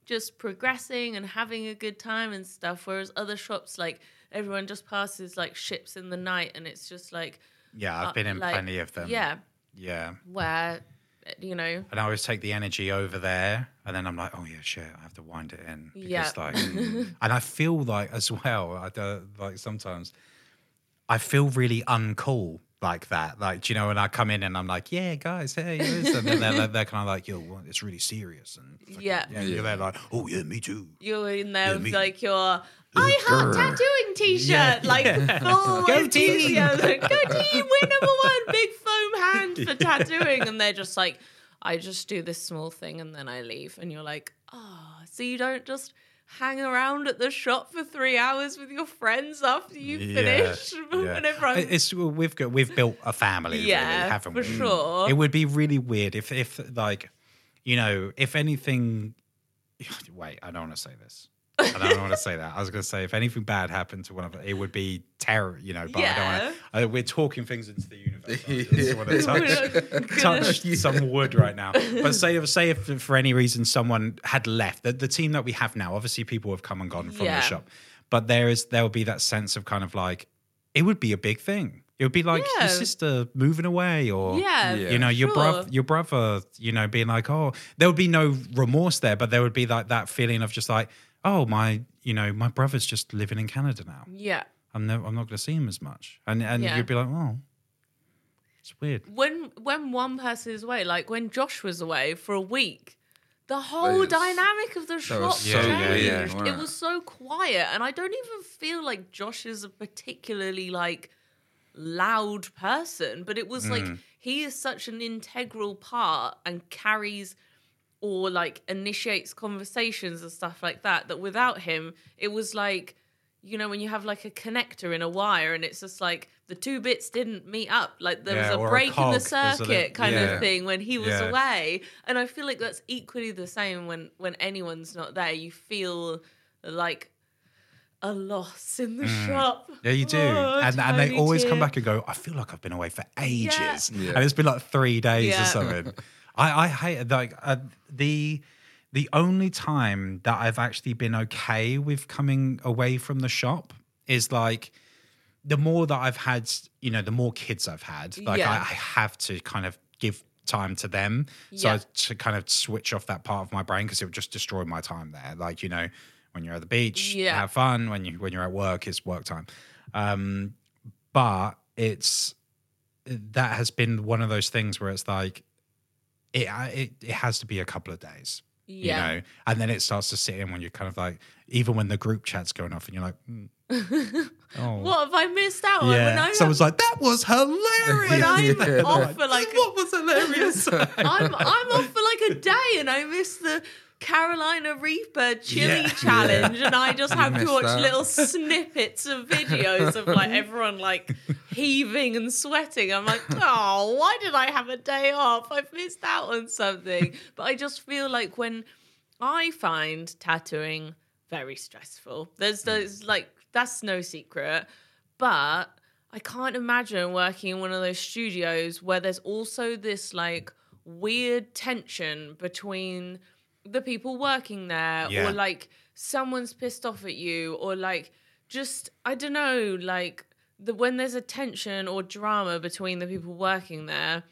just progressing and having a good time and stuff. Whereas other shops, like everyone just passes like ships in the night, and it's just like, Yeah, I've uh, been in like, plenty of them. Yeah, Yeah. where you know, And I always take the energy over there, and then I'm like, oh yeah, shit, I have to wind it in because Yeah. like, and I feel like as well, I do, like sometimes I feel really uncool like that. Like, do you know, when I come in and I'm like, yeah, guys, hey, this," and then they're, they're kind of like, yo, what? it's really serious, and fucking- Yeah. yeah, you're there like, oh yeah, me too. you're in there Yeah, with me. like your I Heart. Tattooing t-shirt, Yeah, like yeah. full Go team. enthusiasm. Go team, we're number one, big foam hand for tattooing. And they're just like, I just do this small thing and then I leave. And you're like, oh, so you don't just hang around at the shop for three hours with your friends after you finish yeah. and everyone It's we've got we've built a family, Yeah, really, haven't for we? sure. It would be really weird if if like you know if anything. Wait, I don't want to say this. I don't want to say that. I was going to say if anything bad happened to one of it, it would be terror, you know. But I don't want to. Uh, we're talking things into the universe. just want to touch, touch some wood right now. But say if say if for any reason someone had left the, the team that we have now, obviously people have come and gone from Yeah. the shop, but there is there will be that sense of kind of like it would be a big thing. It would be like Yeah. your sister moving away, or Yeah, Yeah. you know your sure. brother, your brother, you know, being like, oh, there would be no remorse there, but there would be like that feeling of just like, oh, my, you know, my brother's just living in Canada now. Yeah. I'm no, I'm not going to see him as much, and and Yeah. you'd be like, oh, it's weird. when when one person is away, like when Josh was away for a week, the whole It's- dynamic of the shop was so changed. weird, wasn't it it? was so quiet, and I don't even feel like Josh is a particularly like loud person, but it was like Mm. he is such an integral part and carries or like initiates conversations and stuff like that that without him it was like you know when you have like a connector in a wire and it's just like the two bits didn't meet up like there Yeah, was or a a break in the circuit li- kind yeah. of thing when he was Yeah. away and i feel like that's equally the same when when anyone's not there you feel like a loss in the shop Mm. Yeah, you do. Oh, and and they tiny always come back and go, I feel like I've been away for ages. Yeah. And it's been like three days Yeah. or something. I, I hate it. Like uh, the the only time that I've actually been okay with coming away from the shop is like the more that I've had, you know, the more kids I've had, like Yeah. I, I have to kind of give time to them. So Yeah. I, to kind of switch off that part of my brain because it would just destroy my time there. Like, you know, when you're at the beach, Yeah. have fun. When you when you're at work, it's work time. Um, but it's that has been one of those things where it's like it it, it has to be a couple of days yeah. you know? And then it starts to sit in when you're kind of like even when the group chat's going off and you're like mm, oh. What have i missed out on? When yeah. I someone's like that was hilarious. When I'm off for like what was hilarious? I'm I'm off for like a day and I missed the Carolina Reaper chili Yeah. challenge and I just have to watch that. little snippets of videos of like everyone like heaving and sweating. I'm like, oh, why did I have a day off? I've missed out on something. But I just feel like when I find tattooing very stressful. There's hmm. there's like that's no secret. But I can't imagine working in one of those studios where there's also this like weird tension between the people working there Yeah. or like someone's pissed off at you or like just I don't know like the when there's a tension or drama between the people working there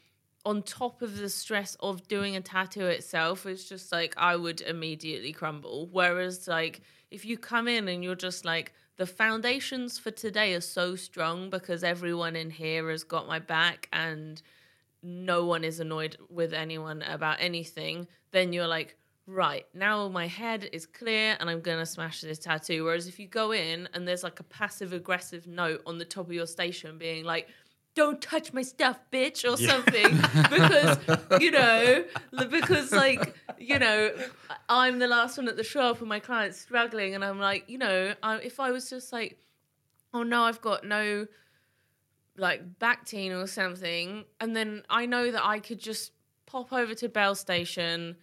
on top of the stress of doing a tattoo itself it's just like I would immediately crumble whereas like if you come in and you're just like the foundations for today are so strong because everyone in here has got my back and no one is annoyed with anyone about anything, then you're like, right, now my head is clear and I'm gonna smash this tattoo. Whereas if you go in and there's like a passive aggressive note on the top of your station being like, don't touch my stuff, bitch, or something, because you know, because like you know, I'm the last one at the shop and my client's struggling, and I'm like, you know, I, if I was just like, oh no, I've got no like back Bactine or something, and then I know that I could just pop over to Bell Station,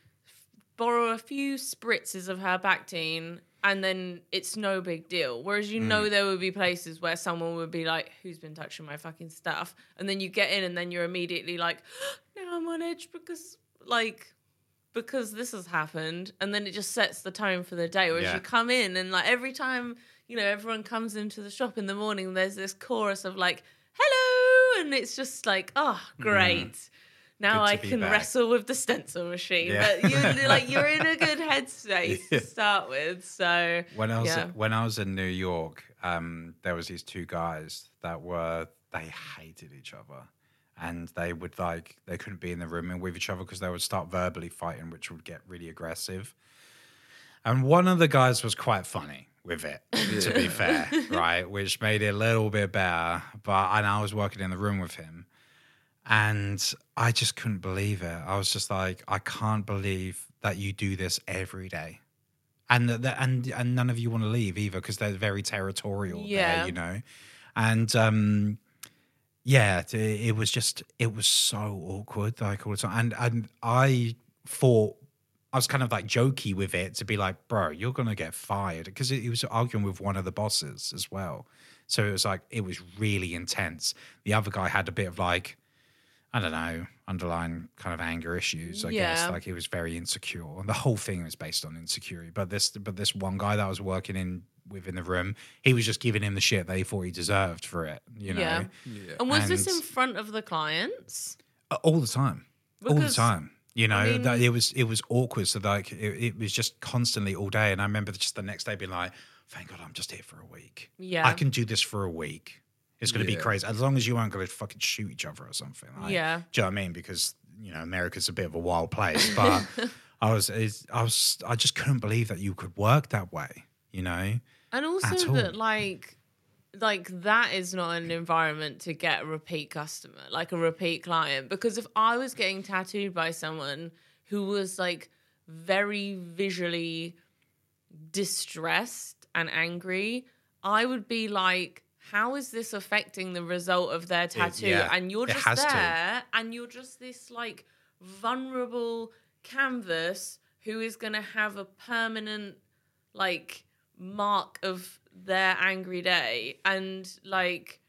borrow a few spritzes of her Bactine, and then it's no big deal. Whereas you know mm. there would be places where someone would be like, "Who's been touching my fucking stuff?" And then you get in, and then you're immediately like, "Now I'm on edge because like." Because this has happened, and then it just sets the tone for the day. Whereas Yeah. you come in, and like every time you know everyone comes into the shop in the morning, there's this chorus of like, hello and it's just like oh great now i can back. wrestle with the stencil machine Yeah. but you're like you're in a good headspace Yeah. to start with so when I was yeah. when I was in New York, um, there was these two guys that were they hated each other, and they would like they couldn't be in the room with each other because they would start verbally fighting, which would get really aggressive. And one of the guys was quite funny with it, to be fair, right? Which made it a little bit better. But and I was working in the room with him, and I just couldn't believe it. I was just like, I can't believe that you do this every day and the, and and none of you want to leave either because they're very territorial Yeah. there, you know. And um, yeah, it, it was just it was so awkward like all the time. And and I thought I was kind of like jokey with it to be like, bro, you're gonna get fired because he was arguing with one of the bosses as well. So it was like it was really intense. The other guy had a bit of like, I don't know, underlying kind of anger issues. I guess like he was very insecure, and the whole thing was based on insecurity. But this, but this one guy that I was working in within the room, he was just giving him the shit that he thought he deserved for it. You know, Yeah. Yeah. And was this in front of the clients? Uh, all the time, all the time. You know, mean- that it was it was awkward. So like it, it was just constantly all day. And I remember just the next day being like, "Thank God I'm just here for a week. Yeah. I can do this for a week. It's going to Yeah. be crazy as long as you aren't going to fucking shoot each other or something. Like, Yeah. do you know what I mean? Because you know America's a bit of a wild place, but I was it's, I was I just couldn't believe that you could work that way. You know, And also that like like that is not an environment to get a repeat customer, like a repeat client. Because if I was getting tattooed by someone who was like very visually distressed and angry, I would be like, how is this affecting the result of their tattoo? yeah, and you're just has to. there and you're just this like vulnerable canvas who is going to have a permanent like mark of their angry day and like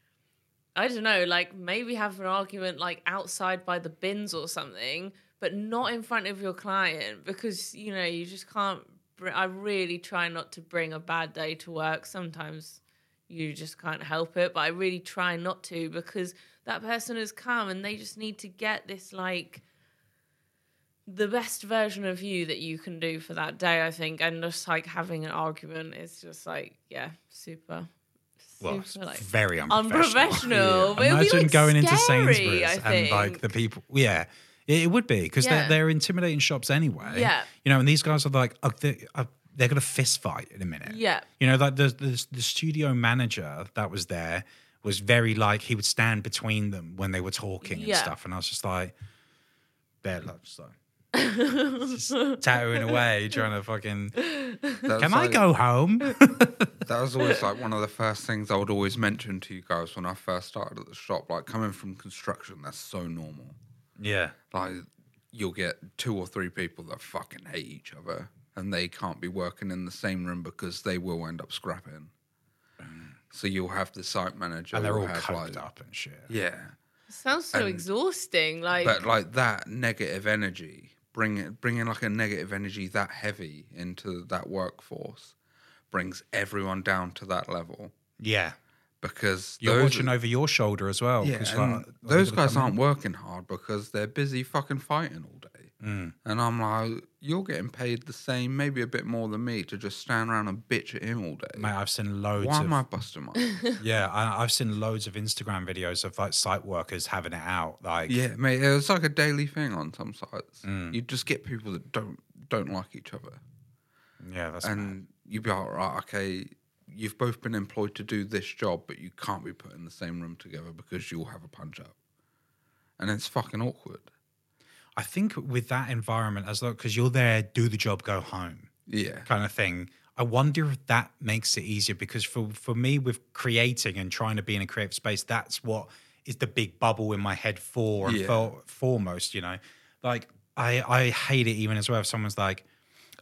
I don't know, like maybe have an argument like outside by the bins or something, but not in front of your client because you know you just can't. Br- I really try not to bring a bad day to work. Sometimes you just can't help it, but I really try not to because that person has come and they just need to get this like the best version of you that you can do for that day. I think, and just like having an argument is just like yeah, super. well, it's super, like, very unprofessional. unprofessional. But it'd be, Imagine like, going into Sainsbury's I and like the people. Yeah, it, it would be because Yeah. they're, they're intimidating shops anyway. Yeah. you know, and these guys are like, uh, they, uh, they're gonna fist fight in a minute. Yeah. you know, like the, the the studio manager that was there was very like he would stand between them when they were talking and Yeah. stuff, and I was just like, they're like, just just tattooing away, trying to fucking. That's Can I like- go home? That was always like one of the first things I would always mention to you guys when I first started at the shop. Like coming from construction, that's so normal. yeah, Like you'll get two or three people that fucking hate each other, and they can't be working in the same room because they will end up scrapping. So you'll have the site manager, and they're all have, coked like- up and shit. Yeah, sounds so And- exhausting. Like, but like that negative energy, bring it, bringing like a negative energy that heavy into that workforce, brings everyone down to that level Yeah, because you're those- watching over your shoulder as well. Yeah, 'cause, and like, those guys aren't in? working hard because they're busy fucking fighting all day. Mm. And I'm like, you're getting paid the same, maybe a bit more than me, to just stand around and bitch at him all day. Mate, I've seen loads Why of am I busting my? yeah, I, I've seen loads of Instagram videos of like site workers having it out. Like, yeah, mate, it's like a daily thing on some sites. Mm. You just get people that don't don't like each other, yeah, that's mad. and you be like, right, okay, you've both been employed to do this job, but you can't be put in the same room together because you'll have a punch up, and it's fucking awkward. I think with that environment, as though because you're there, do the job, go home, Yeah, kind of thing. I wonder if that makes it easier because for for me, with creating and trying to be in a creative space, that's what is the big bubble in my head for and Yeah. for, foremost. You know, like I I hate it even as well if someone's like.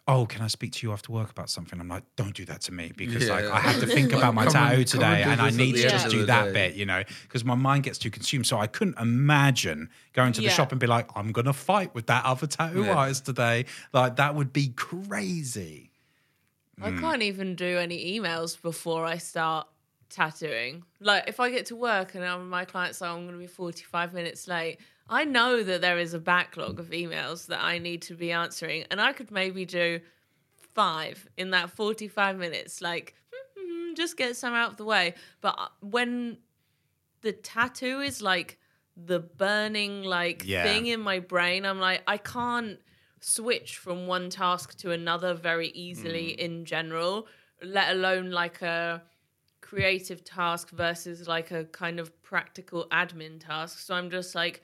Oh, can I speak to you after work about something? I'm like, don't do that to me because like I have to think Like, about my tattoo and- come and today, and I need to just do that day. bit, you know, because my mind gets too consumed. So I couldn't imagine going to the shop and be like, I'm gonna fight with that other tattoo Yeah. artist today. Like that would be crazy. I Mm. can't even do any emails before I start tattooing. Like if I get to work and um, my client's like, I'm going to be 45 minutes late, I know that there is a backlog of emails that I need to be answering, and I could maybe do five in that 45 minutes. Like, just get some out of the way. But uh, when the tattoo is like the burning like Yeah. thing in my brain, I'm like, I can't switch from one task to another very easily in general, let alone like a creative task versus like a kind of practical admin task. So I'm just like,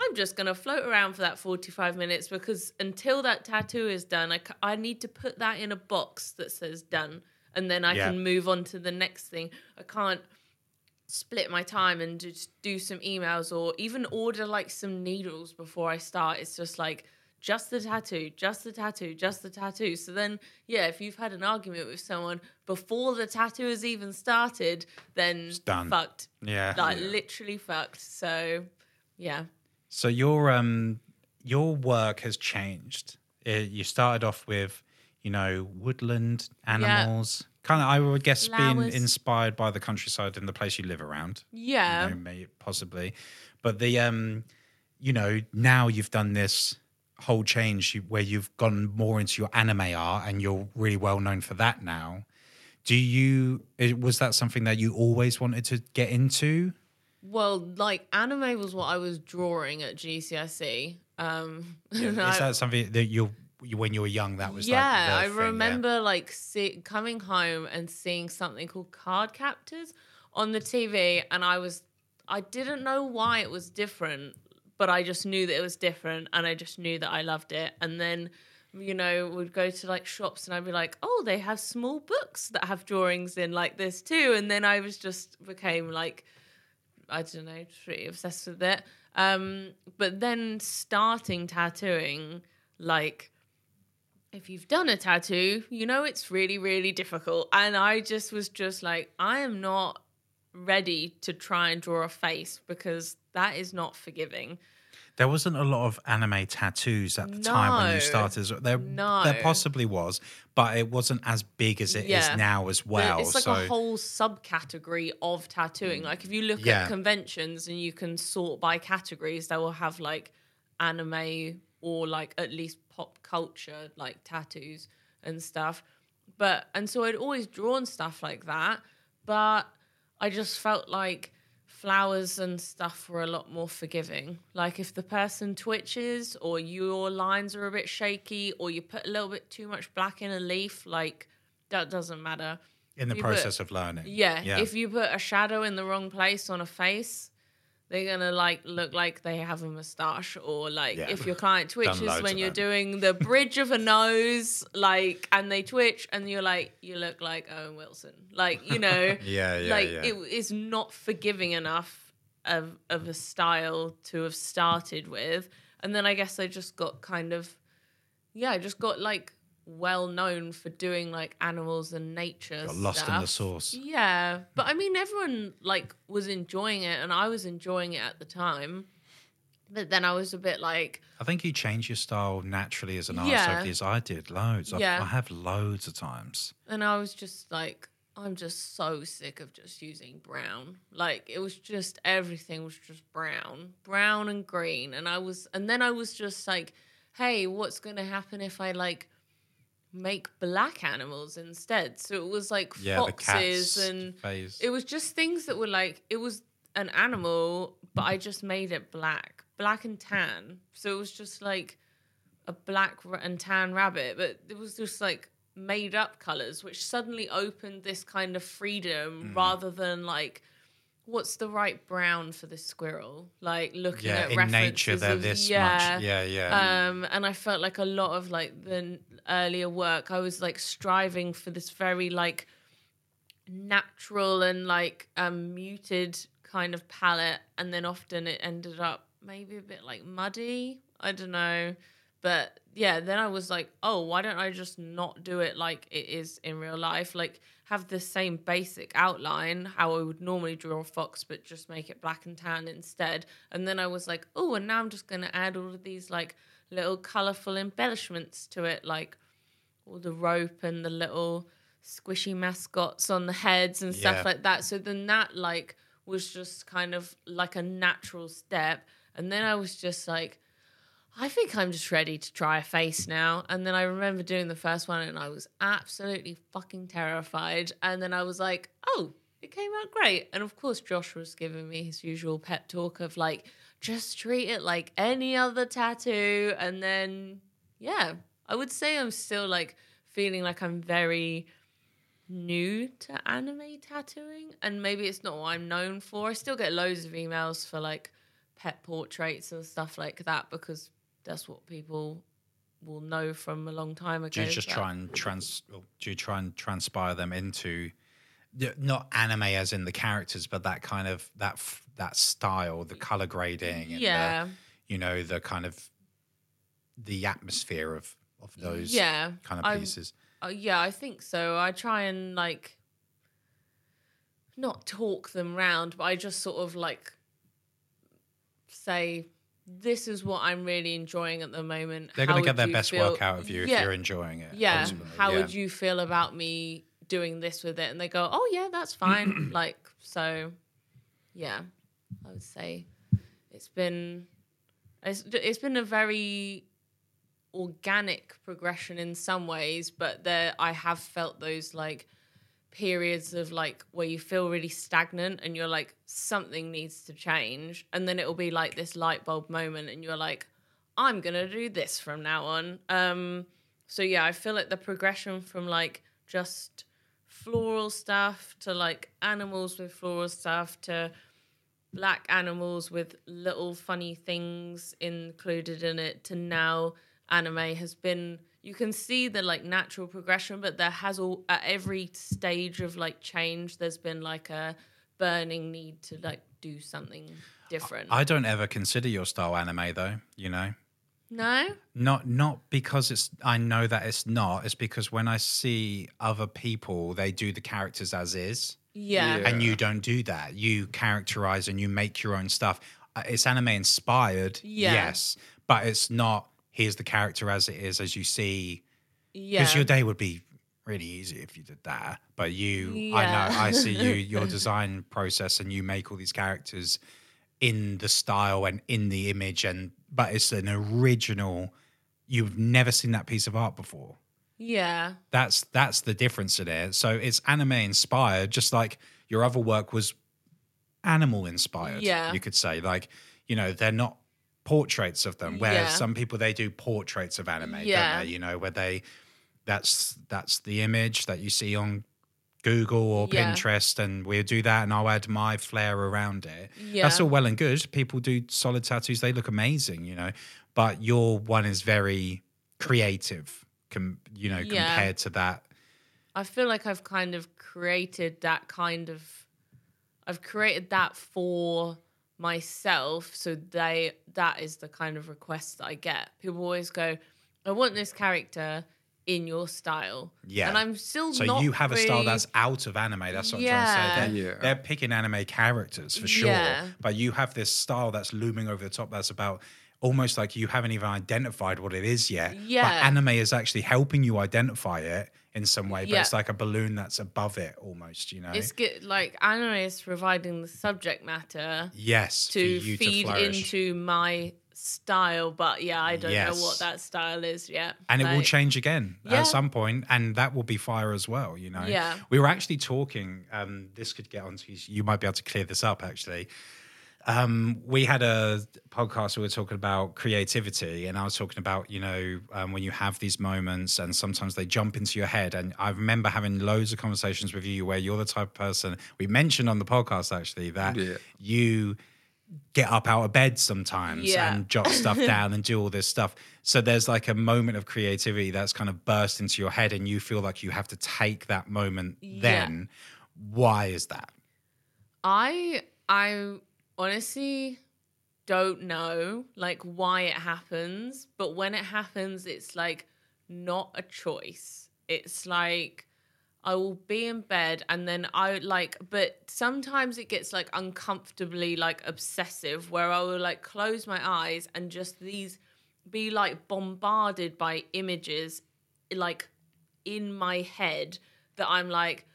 I'm just going to float around for that 45 minutes because until that tattoo is done, I, I need to put that in a box that says done. And then I Yeah. can move on to the next thing. I can't split my time and just do some emails or even order like some needles before I start. It's just like just the tattoo, just the tattoo, just the tattoo. So then, yeah, if you've had an argument with someone before the tattoo has even started, then done. fucked. Yeah. Like literally fucked. So, yeah. So your um your work has changed. It, you started off with, you know, woodland animals. Kind of, I would guess, being inspired by the countryside and the place you live around. Yeah. you know, possibly. But the um, you know, now you've done this whole change where you've gone more into your anime art and you're really well known for that now. Do you? Was that something that you always wanted to get into? Well, like anime was what I was drawing at GCSE. Um, and Is I- that something that you're you- when you were young? That was yeah, like the I thing, yeah? remember like see, coming home and seeing something called Cardcaptors on the TV, and I was I didn't know why it was different, but I just knew that it was different, and I just knew that I loved it. And then you know would go to like shops, and I'd be like, oh, they have small books that have drawings in like this too, and then I was just became like. I don't know, pretty obsessed with it. Um, but then starting tattooing, like if you've done a tattoo, you know it's really, really difficult. And I just was just like, I am not ready to try and draw a face because that is not forgiving. There wasn't a lot of anime tattoos at the time when you started. There, No. there possibly was, but it wasn't as big as it is Yeah. now as But well. it's like so a whole subcategory of tattooing. Mm. Like if you look Yeah. at conventions and you can sort by categories, they will have like anime or like at least pop culture like tattoos and stuff. But and so I'd always drawn stuff like that, but I just felt like flowers and stuff were a lot more forgiving. Like if the person twitches or your lines are a bit shaky or you put a little bit too much black in a leaf, like that doesn't matter. in the you put- process of learning. Yeah, yeah. if you put a shadow in the wrong place on a face, they're gonna like look like they have a mustache, or like Yeah. if your client twitches when you're that. doing the bridge of a nose, like, and they twitch, and you're like, you look like Owen Wilson, like you know, Yeah, yeah, like yeah. it is not forgiving enough of of a style to have started with, and then I guess I just got kind of, yeah, I just got like well known for doing like animals and nature Got lost in the stuff. sauce. Yeah, but I mean, everyone like was enjoying it, and I was enjoying it at the time. But then I was a bit like, I think you change your style naturally as an artist Yeah. over the. I did loads. Yeah. I have loads of times. and I was just like, I'm just so sick of just using brown. Like it was just everything was just brown, brown and green, and I was, and then I was just like, hey, what's gonna happen if I like make black animals instead? So it was like Yeah, foxes and phase. It was just things that were like it was an animal, but I just made it black, black and tan. So it was just like a black and tan rabbit, but it was just like made up colors, which suddenly opened this kind of freedom Mm. rather than like. What's the right brown for this squirrel? Like looking yeah, at in nature they're of- this yeah, much. Yeah, yeah. um, and I felt like a lot of like the earlier work, I was like striving for this very like natural and like um, muted kind of palette, and then often it ended up maybe a bit like muddy. I don't know, but yeah, then I was like, oh, why don't I just not do it like it is in real life? Like have the same basic outline how I would normally draw a fox, but just make it black and tan instead. And then I was like, oh, and now I'm just gonna add all of these like little colorful embellishments to it, like all the rope and the little squishy mascots on the heads and stuff Yeah. like that. So then that like was just kind of like a natural step. And then I was just like, I think I'm just ready to try a face now. And then I remember doing the first one and I was absolutely fucking terrified. And then I was like, oh, it came out great. And of course, Josh was giving me his usual pep talk of like, just treat it like any other tattoo. And then, yeah, I would say I'm still like feeling like I'm very new to anime tattooing. And maybe it's not what I'm known for. I still get loads of emails for like pet portraits and stuff like that because that's what people will know from a long time ago. do you just try and trans? or Do you try and transpire them into the- not anime as in the characters, but that kind of that that style, the color grading, and the- Yeah. you know the kind of the atmosphere of of those Yeah, kind of pieces. Uh, yeah, I think so. I try and like not talk them round, but I just sort of like say this is what I'm really enjoying at the moment. They're going to get their best feel- work out of you Yeah, if you're enjoying it. Yeah. ultimately. How yeah. would you feel about me doing this with it? And they go, "Oh yeah, that's fine." like so, yeah. I would say it's been it's it's been a very organic progression in some ways, but there I have felt those like periods of like where you feel really stagnant and you're like something needs to change and then it'll be like this light bulb moment and you're like I'm going to do this from now on. Um so yeah, I feel like the progression from like just floral stuff to like animals with floral stuff to black animals with little funny things included in it to now anime has been you can see the like natural progression but there has all at every stage of like change there's been like a burning need to like do something different I don't ever consider your style anime though, you know. no Not not because it's I know that it's not, it's because when I see other people they do the characters as is yeah Yeah. and you don't do that. You characterize and you make your own stuff. Uh, It's anime inspired, Yeah. yes, but it's not here's the character as it is as you see. Yeah. because your day would be really easy if you did that. But you i know i see you your design process and you make all these characters in the style and in the image and but it's an original you've never seen that piece of art before. Yeah. That's that's the difference in it. So it's anime inspired just like your other work was animal inspired Yeah. you could say. Like you know they're not portraits of them where Yeah. some people they do portraits of anime Yeah. don't they you know where they that's that's the image that you see on Google or Yeah. Pinterest, and we'll do that, and I'll add my flair around it. Yeah. That's all well and good. People do solid tattoos; they look amazing, you know. But your one is very creative, com- you know, Yeah. compared to that. I feel like I've kind of created that kind of I've created that for myself so they that is the kind of request that I get. People always go, I want this character in your style. Yeah. And I'm still So not you have a style that's out of anime. That's what I'm trying to say. They're, Yeah. they're picking anime characters for sure, Yeah. but you have this style that's looming over the top. That's about almost like you haven't even identified what it is yet. But Yeah. anime is actually helping you identify it in some way. But Yeah. it's like a balloon that's above it almost. You know. it's get, like anime is providing the subject matter yes. to feed to into my style, but yeah, I don't Yes. know what that style is yet. and it will change again Yeah. at some point and that will be fire as well you know Yeah. we were actually talking um this could get onto you might be able to clear this up actually um we had a podcast where we were talking about creativity and i was talking about you know um, when you have these moments and sometimes they jump into your head and i remember having loads of conversations with you where you're the type of person we mentioned on the podcast actually that Yeah. you get up out of bed sometimes Yeah. and jot stuff down and do all this stuff. So there's like a moment of creativity that's kind of burst into your head and you feel like you have to take that moment Yeah. then. Why is that? I I honestly don't know like why it happens, but when it happens it's like not a choice. It's like I will be in bed and then I like but sometimes it gets like uncomfortably like obsessive where I will like close my eyes and just these be like bombarded by images like in my head that I'm like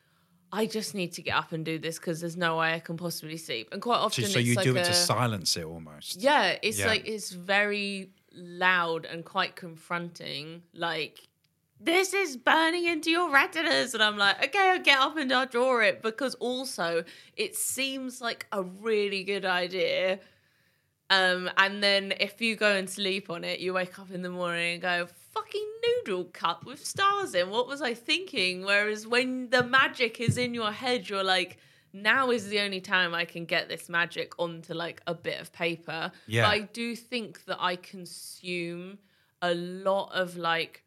I just need to get up and do this because there's no way I can possibly sleep. And quite So, often, so it's you like do it a, to silence it almost. yeah, it's Yeah. like it's very loud and quite confronting. Like this is burning into your retinas, and I'm like, okay, I'll get up and I'll draw it because also it seems like a really good idea. Um, and then if you go and sleep on it, you wake up in the morning and go, fucking noodle cup with stars in. What was I thinking? Whereas when the magic is in your head, you're like, now is the only time I can get this magic onto like a bit of paper. Yeah. But I do think that I consume a lot of like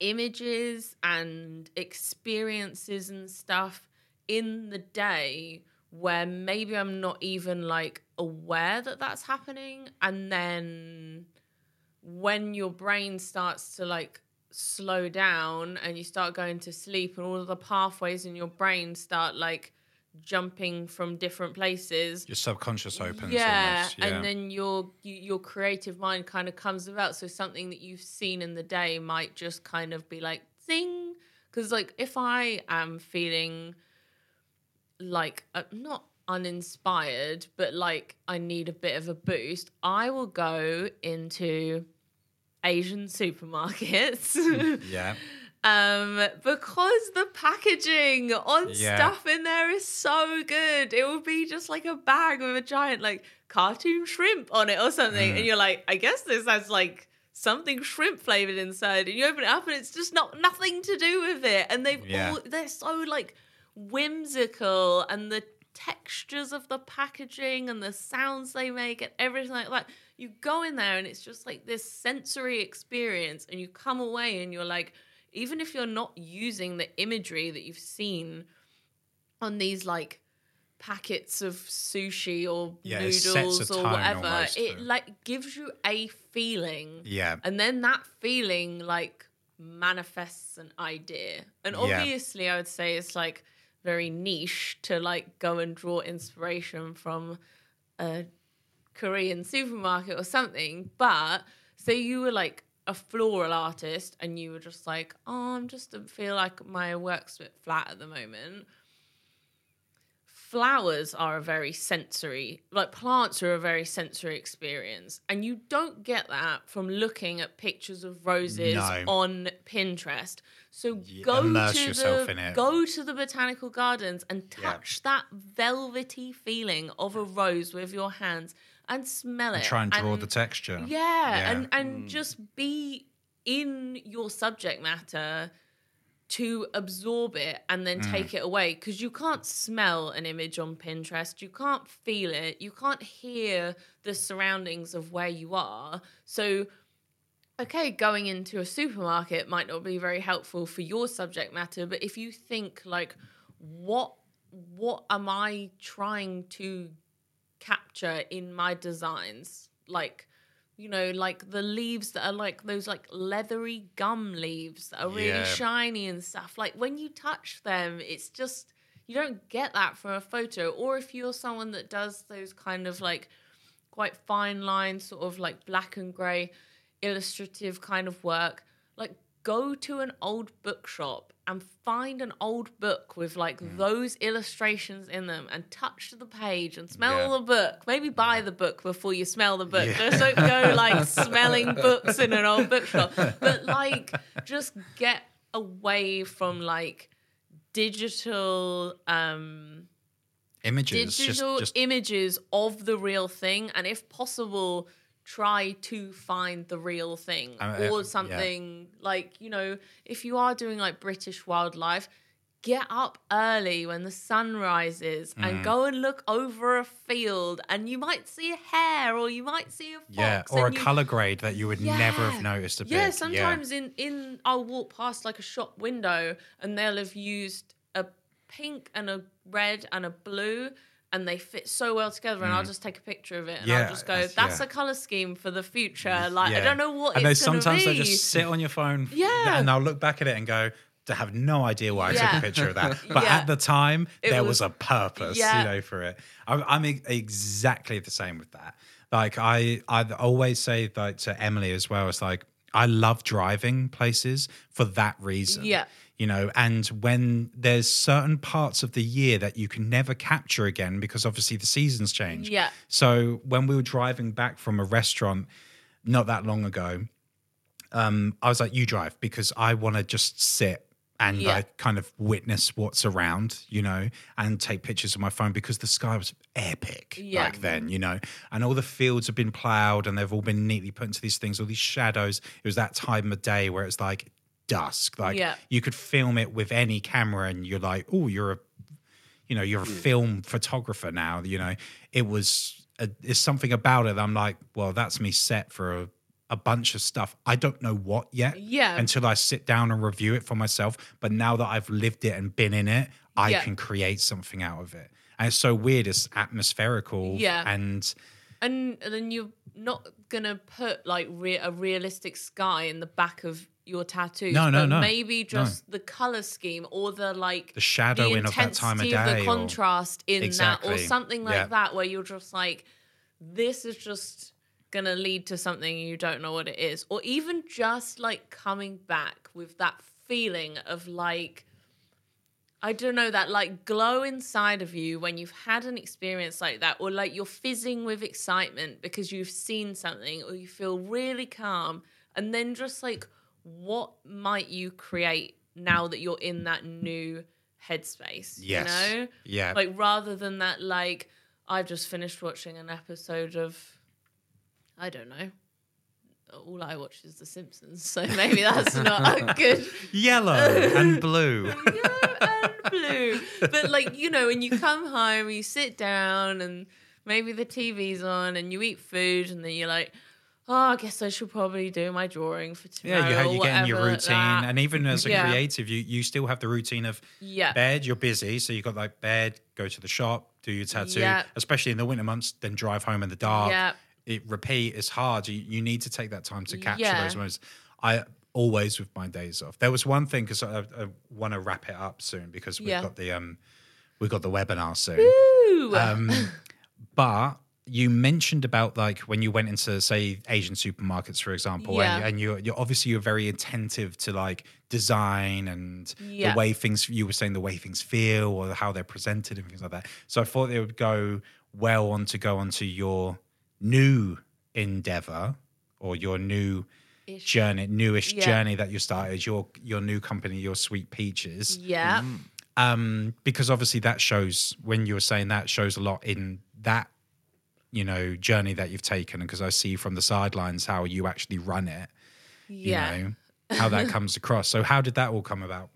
images and experiences and stuff in the day where maybe I'm not even like aware that that's happening and then when your brain starts to like slow down and you start going to sleep and all of the pathways in your brain start like jumping from different places Your subconscious opens. yeah, yeah. and then your your creative mind kind of comes about so something that you've seen in the day might just kind of be like zing because like if i am feeling like uh, not uninspired but like i need a bit of a boost i will go into asian supermarkets yeah. um because the packaging on Yeah. stuff in there is so good it will be just like a bag with a giant like cartoon shrimp on it or something Mm. and you're like i guess this has like something shrimp flavored inside and you open it up and it's just not nothing to do with it and they've Yeah. all they're so like whimsical and the textures of the packaging and the sounds they make and everything like that you go in there and it's just like this sensory experience and you come away and you're like even if you're not using the imagery that you've seen on these like packets of sushi or Yeah, it sets a noodles or whatever almost it like gives you a feeling Yeah. and then that feeling like manifests an idea and Yeah. obviously i would say it's like very niche to like go and draw inspiration from a korean supermarket or something. But so you were like a floral artist and you were just like oh i'm just feel like my work's a bit flat at the moment flowers are a very sensory like plants are a very sensory experience and you don't get that from looking at pictures of roses No. on pinterest so Yeah, go immerse to yourself the in it. go to the botanical gardens and Yeah. touch that velvety feeling of a rose with your hands and smell And it try and draw and- the texture. yeah, and and mm. just be in your subject matter to absorb it and then Mm. take it away because you can't smell an image on Pinterest, you can't feel it, you can't hear the surroundings of where you are. So okay, going into a supermarket might not be very helpful for your subject matter, but if you think like what what am I trying to capture in my designs? Like you know, like the leaves that are like those like leathery gum leaves that are really Yeah. shiny and stuff. Like when you touch them, it's just you don't get that from a photo. Or if you're someone that does those kind of like quite fine lines, sort of like black and grey, illustrative kind of work, go to an old bookshop and find an old book with like Hmm. those illustrations in them and touch the page and smell Yeah. the book. Maybe buy the book before you smell the book. Yeah. Just don't go like smelling books in an old bookshop. But like just get away from like digital um Images. digital just, just images of the real thing and if possible try to find the real thing uh, or yeah. something like you know if you are doing like british wildlife get up early when the sun rises Mm. and go and look over a field and you might see a hare or you might see a fox yeah, or a you- color grade that you would never have noticed a bit. yeah, sometimes in in I'll walk past like a shop window and they'll have used a pink and a red and a blue and they fit so well together and I'll just take a picture of it and Mm. Yeah, I'll just go that's- that's yeah. a color scheme for the future like I don't know what And it's gonna sometimes be they just sit on your phone. Yeah. And they'll look back at it and go, to have no idea why I took a picture of that. But Yeah. at the time, It there was- was, a purpose, Yeah. you know, for it. I'm, I'm e- exactly the same with that. Like I, I always say like to Emily as well. It's like I love driving places for that reason. Yeah. You know, and when there's certain parts of the year that you can never capture again because obviously the seasons change. Yeah. So when we were driving back from a restaurant not that long ago, um, I was like, "You drive," because I want to just sit and Yeah. like kind of witness what's around, you know, and take pictures of my phone because the sky was epic Yeah. back then, you know, and all the fields have been plowed and they've all been neatly put into these things, all these shadows. It was that time of day where it's like dusk, like Yeah. you could film it with any camera, and you're like, "Oh, you're a you know, you're a hmm. film photographer now. You know, it was a, it's something about it. I'm like, well, that's me set for a, a bunch of stuff. I don't know what yet. Yeah. Until I sit down and review it for myself. But now that I've lived it and been in it, I Yeah. can create something out of it. And it's so weird. It's atmospherical. Yeah. And and then you're not gonna put like re- a realistic sky in the back of your tattoos. No, no, but no. Maybe just the color scheme or the like The shadowing of that time of day the or- contrast in that, or something like Yeah. that, where you're just like, this is just gonna lead to something you don't know what it is, or even just like coming back with that feeling of like. I don't know that like glow inside of you when you've had an experience like that, or like you're fizzing with excitement because you've seen something, or you feel really calm, and then just like what might you create now that you're in that new headspace? Yes. You know? Yeah. Like rather than that, like I've just finished watching an episode of I don't know. All I watch is The Simpsons, so maybe that's not a good Yellow and blue. yellow and blue. But like, you know, when you come home, you sit down and maybe the TV's on and you eat food and then you're like, oh, I guess I should probably do my drawing for tomorrow. Yeah, you, you get in your routine, that. and even as a Yeah. creative, you you still have the routine of yeah. bed. You're busy, so you got like bed, go to the shop, do your tattoo. Yeah. Especially in the winter months, then drive home in the dark. Yeah. It repeat. It's hard. You you need to take that time to capture Yeah. those moments. I always with my days off. There was one thing because I, I want to wrap it up soon because we've got the um we've got the webinar soon. Um, but you mentioned about like when you went into say Asian supermarkets, for example, Yeah. and, and you're, you're obviously you're very attentive to like design and Yeah. the way things you were saying the way things feel or how they're presented and things like that. So I thought it would go well on to go onto your new endeavor or your new Ish. journey, newish Yeah. journey that you started, your your new company, your Sweet Peaches yeah. um, because obviously that shows when you were saying that shows a lot in that you know journey that you've taken because i see from the sidelines how you actually run it you Yeah. know how that comes across so how did that all come about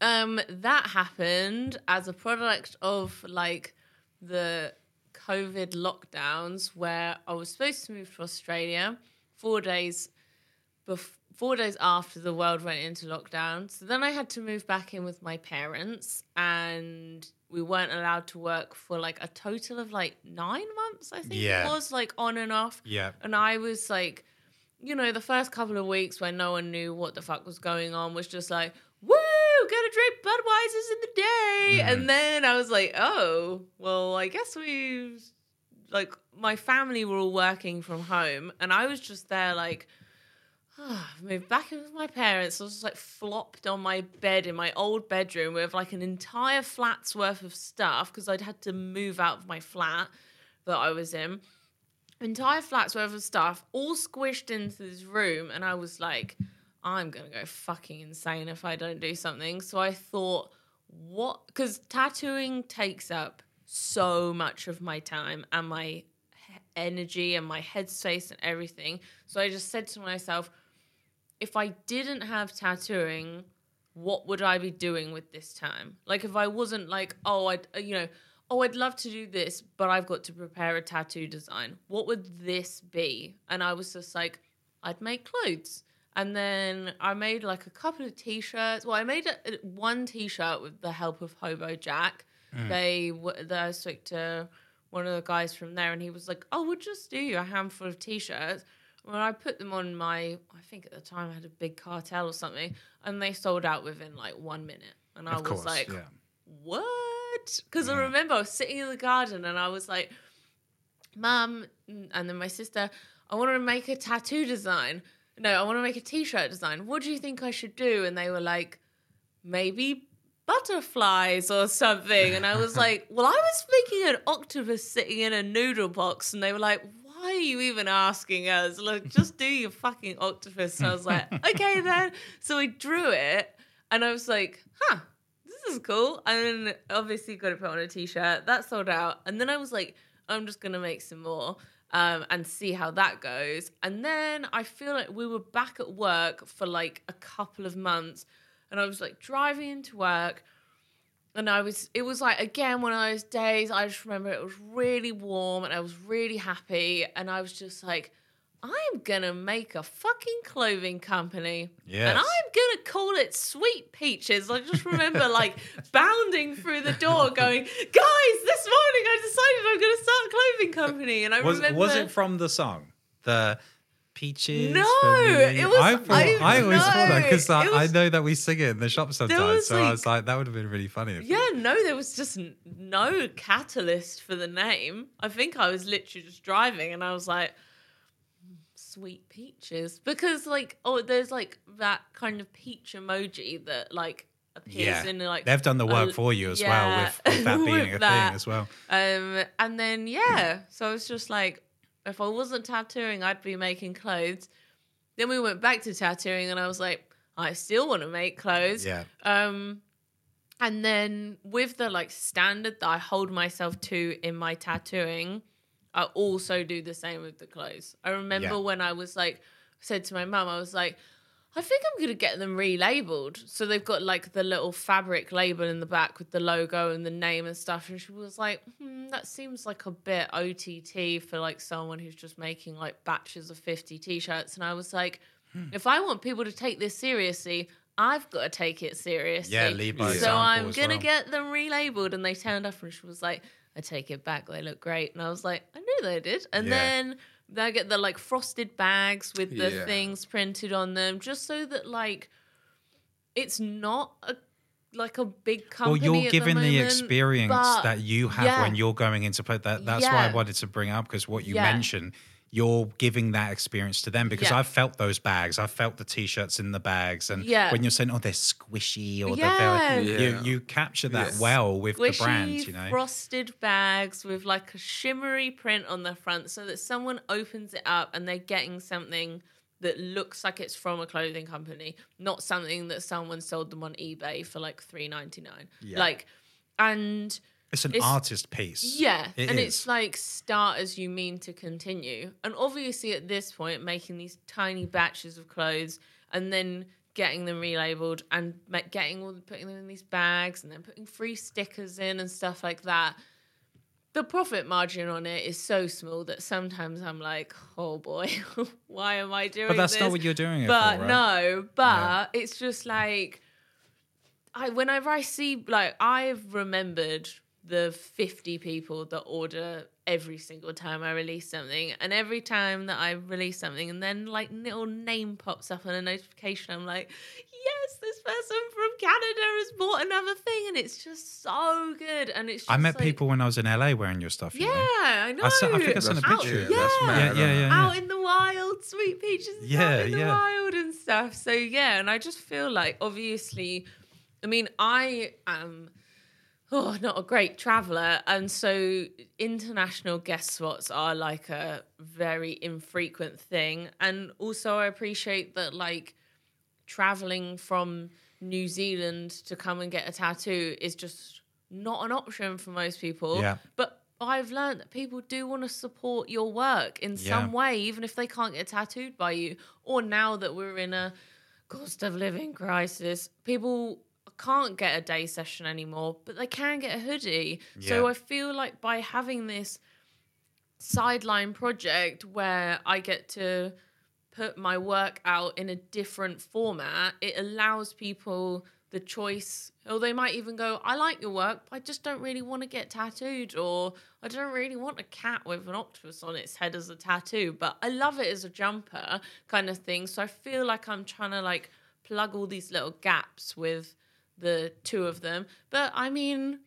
Um, that happened as a product of like the COVID lockdowns where I was supposed to move to Australia four days bef- four days after the world went into lockdown. So then I had to move back in with my parents and we weren't allowed to work for like a total of like nine months, I think Yeah. it was, like on and off. yeah And I was like, you know, the first couple of weeks when no one knew what the fuck was going on was just like, woo, gonna drink Budweiser's in the day. And then I was like, oh, well, I guess we, like, my family were all working from home. And I was just there, like, "Ah, I've moved back in with my parents. I was just like flopped on my bed in my old bedroom with like an entire flat's worth of stuff because I'd had to move out of my flat that I was in entire flat's worth of stuff all squished into this room and i was like i'm gonna go fucking insane if i don't do something so i thought what because tattooing takes up so much of my time and my energy and my headspace and everything so i just said to myself if i didn't have tattooing what would I be doing with this time? Like if I wasn't like, oh, I, would uh, you know, oh, I'd love to do this, but I've got to prepare a tattoo design. What would this be? And I was just like, I'd make clothes. And then I made like a couple of t-shirts. Well, I made a, one t-shirt with the help of Hobo Jack. Mm. They, w- they I spoke to one of the guys from there, and he was like, "Oh, we'll just do you a handful of t-shirts." When I put them on my, I think at the time I had a Big Cartel or something, and they sold out within like one minute. And I of was course like, yeah what? Because I remember I was sitting in the garden and I was like, Mum, and then my sister, I want to make a tattoo design. No, I want to make a t shirt design. What do you think I should do? And they were like, maybe butterflies or something. And I was like, well, I was making an octopus sitting in a noodle box. And they were like, are you even asking us? Like, just do your fucking octopus. So I was like, okay then. So I drew it and I was like, huh, this is cool. And then obviously got to put on a t-shirt. That sold out. And then I was like, I'm just gonna make some more um, and see how that goes. And then I feel like we were back at work for like a couple of months, and I was like driving into work. And I was, it was like, again, one of those days. I just remember it was really warm and I was really happy. And I was just like, I'm gonna make a fucking clothing company. Yes. And I'm gonna call it Sweet Peaches. I just remember like bounding through the door going, guys, this morning I decided I'm gonna start a clothing company. And I was, remember was it from the song the peaches. No, it was- I, thought, I- I, always thought that because I, I know that we sing it in the shop sometimes. So I was like, that would have been really funny. If Yeah, no, there was just no catalyst for the name. I think I was literally just driving and I was like, "Mm, sweet peaches. Because, like, oh, there's like that kind of peach emoji that, like, appears Yeah, in, like, they've done the work a- for you as yeah, well with, with that being with a that. thing as well. Um, and then yeah, so I was just like, if I wasn't tattooing, I'd be making clothes. Then we went back to tattooing, and I was like, I still want to make clothes. Yeah. Um, and then with the like standard that I hold myself to in my tattooing, I also do the same with the clothes. I remember Yeah. when I was like, said to my mum, I was like, I think I'm gonna get them relabeled. So they've got like the little fabric label in the back with the logo and the name and stuff. And she was like, hmm, that seems like a bit OTT for like someone who's just making like batches of 50 t-shirts. And I was like, Hmm. if I want people to take this seriously, I've got to take it seriously. Yeah, lead by So I'm gonna well. get them relabeled. And they turned up and she was like, I take it back. They look great. And I was like, I knew they did. And Yeah. then they get the like frosted bags with the Yeah. things printed on them, just so that like it's not a like a big company. Well, you're at given the, the, experience that you have yeah. when you're going into play. That that's why I wanted to bring up because what you Yeah. mentioned, you're giving that experience to them because Yeah. I've felt those bags. I've felt the t-shirts in the bags, and Yeah. when you're saying, "Oh, they're squishy," or Yeah. they're very, Yeah. you you capture that Yes. well with the squishy brand. You know, frosted bags with like a shimmery print on the front, so that someone opens it up and they're getting something that looks like it's from a clothing company, not something that someone sold them on eBay for like three ninety nine. Yeah. Like, and it's an it's- artist piece. Yeah, It and is. it's like start as you mean to continue. And obviously, at this point, making these tiny batches of clothes and then getting them relabeled and getting all the, putting them in these bags and then putting free stickers in and stuff like that. The profit margin on it is so small that sometimes I'm like, oh boy, why am I doing but that's this? not what you're doing but for, right? no but it's just like i whenever i see like i've remembered the 50 people that order every single time i release something and every time that i release something and then like little name pops up on a notification i'm like yes this person from canada has bought another thing and it's just so good and it's just I met like- people when I was in LA wearing your stuff. You yeah know? i know I saw- I think I sent a Out- picture. Yeah, yeah. Yeah, yeah, yeah, yeah. out in the wild, sweet peaches Yeah, out in the yeah. wild and stuff. So yeah, and I just feel like obviously, I mean, I am oh not a great traveler, and so international guest spots are like a very infrequent thing. And also, I appreciate that like traveling from New Zealand to come and get a tattoo is just not an option for most people. Yeah. But I've learned that people do want to support your work in some way, even if they can't get tattooed by you. Or now that we're in a cost of living crisis, people can't get a day session anymore, but they can get a hoodie. So I feel like by having this sideline project where I get to put my work out in a different format, it allows people the choice, or they might even go, I like your work, but I just don't really want to get tattooed, or I don't really want a cat with an octopus on its head as a tattoo, but I love it as a jumper kind of thing. So I feel like I'm trying to like plug all these little gaps with the two of them. But I mean,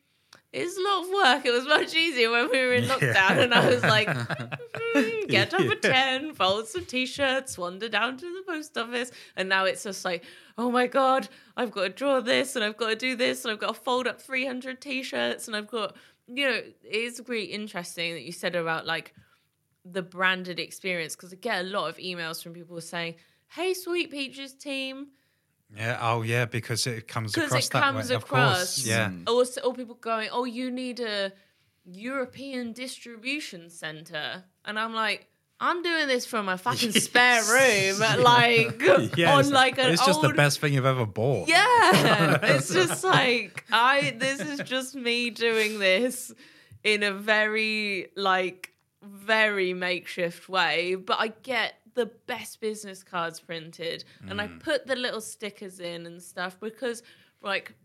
it's a lot of work. It was much easier when we were in lockdown, and I was like, "Mhm, get up at 10, fold some t shirts, wander down to the post office. And now it's just like, oh my God, I've got to draw this, and I've got to do this, and I've got to fold up 300 t shirts, and I've got, you know, it's really interesting that you said about like the branded experience because I get a lot of emails from people saying, hey, Sweet Peaches team, Yeah. Oh, yeah. Because it comes because across it that comes way. across. Of course. Yeah. Mm. Or, s- or people going, oh, you need a European distribution center. And I'm like, I'm doing this from a fucking spare room, like Yeah, on it's- like an It's just old the best thing you've ever bought. yeah, it's just like I. This is just me doing this in a very like very makeshift way, but I get the best business cards printed, and I put the little stickers in and stuff because like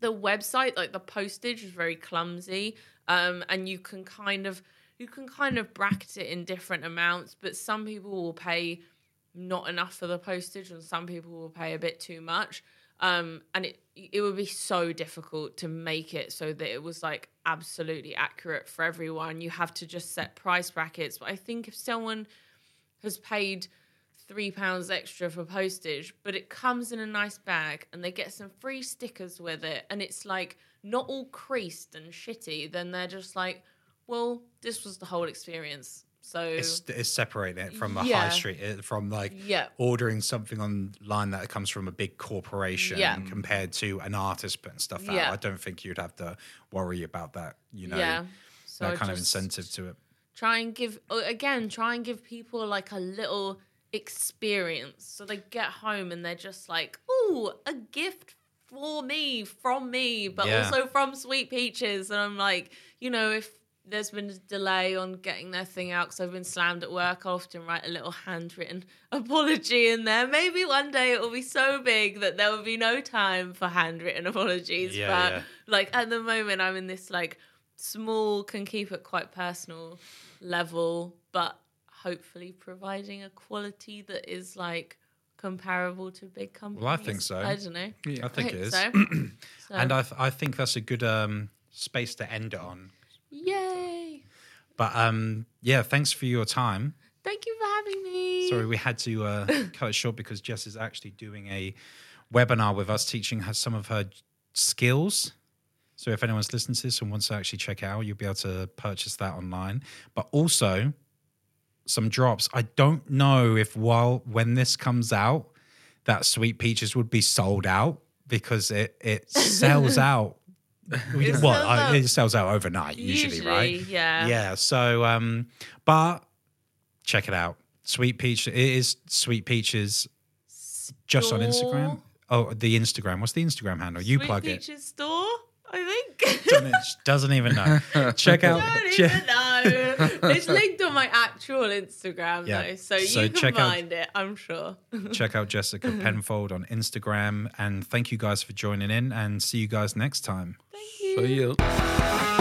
the website, like the postage, is very clumsy, um, and you can kind of you can kind of bracket it in different amounts, but some people will pay not enough for the postage and some people will pay a bit too much. Um, and it it would be so difficult to make it so that it was like absolutely accurate for everyone. You have to just set price brackets. But I think if someone has paid three pounds extra for postage, but it comes in a nice bag and they get some free stickers with it, and it's like not all creased and shitty, then they're just like, well, this was the whole experience. So It's, it's separating it from a Yeah. high street, uh, from like Yeah. ordering something online that comes from a big corporation Yeah. compared to an artist putting stuff out. Yeah. I don't think you'd have to worry about that, you know, yeah, so that kind of incentive to it. Try and give uh, again. Try and give people like a little experience, so they get home and they're just like, "Oh, a gift." For me, from me, but Yeah. also from Sweet Peaches. And I'm like, you know, if there's been a delay on getting their thing out because I've been slammed at work, I often write a little handwritten apology in there. Maybe one day it will be so big that there will be no time for handwritten apologies. Yeah, but yeah. like at the moment, I'm in this like small, can keep it quite personal level, but hopefully providing a quality that is like comparable to big companies. Well, I think so. I don't know. Yeah. I think it is. so. So, And I, th- I think that's a good um, space to end it on. yay! But um, yeah, thanks for your time. Thank you for having me. Sorry, we had to uh, cut it short because Jess is actually doing a webinar with us, teaching her some of her skills. So if anyone's listening to this and wants to actually check it out, you'll be able to purchase that online. But also some drops. I don't know if while when this comes out, that Sweet Peaches would be sold out because it it sells out. It well, sells out. it sells out overnight usually, right? Yeah. Yeah. So, um, but check it out. Sweet Peach. It is Sweet Peaches just on Instagram. Oh, the Instagram. What's the Instagram handle? You Sweet plug it. Sweet Peaches store, I think. Doesn't, doesn't even know. Check out. don't che- even know. it's linked on my actual Instagram Yeah. though, so, So you can check out- find it. I'm sure. check out Jessica Penfold on Instagram. And thank you guys for joining in and see you guys next time. Thank you. So yeah.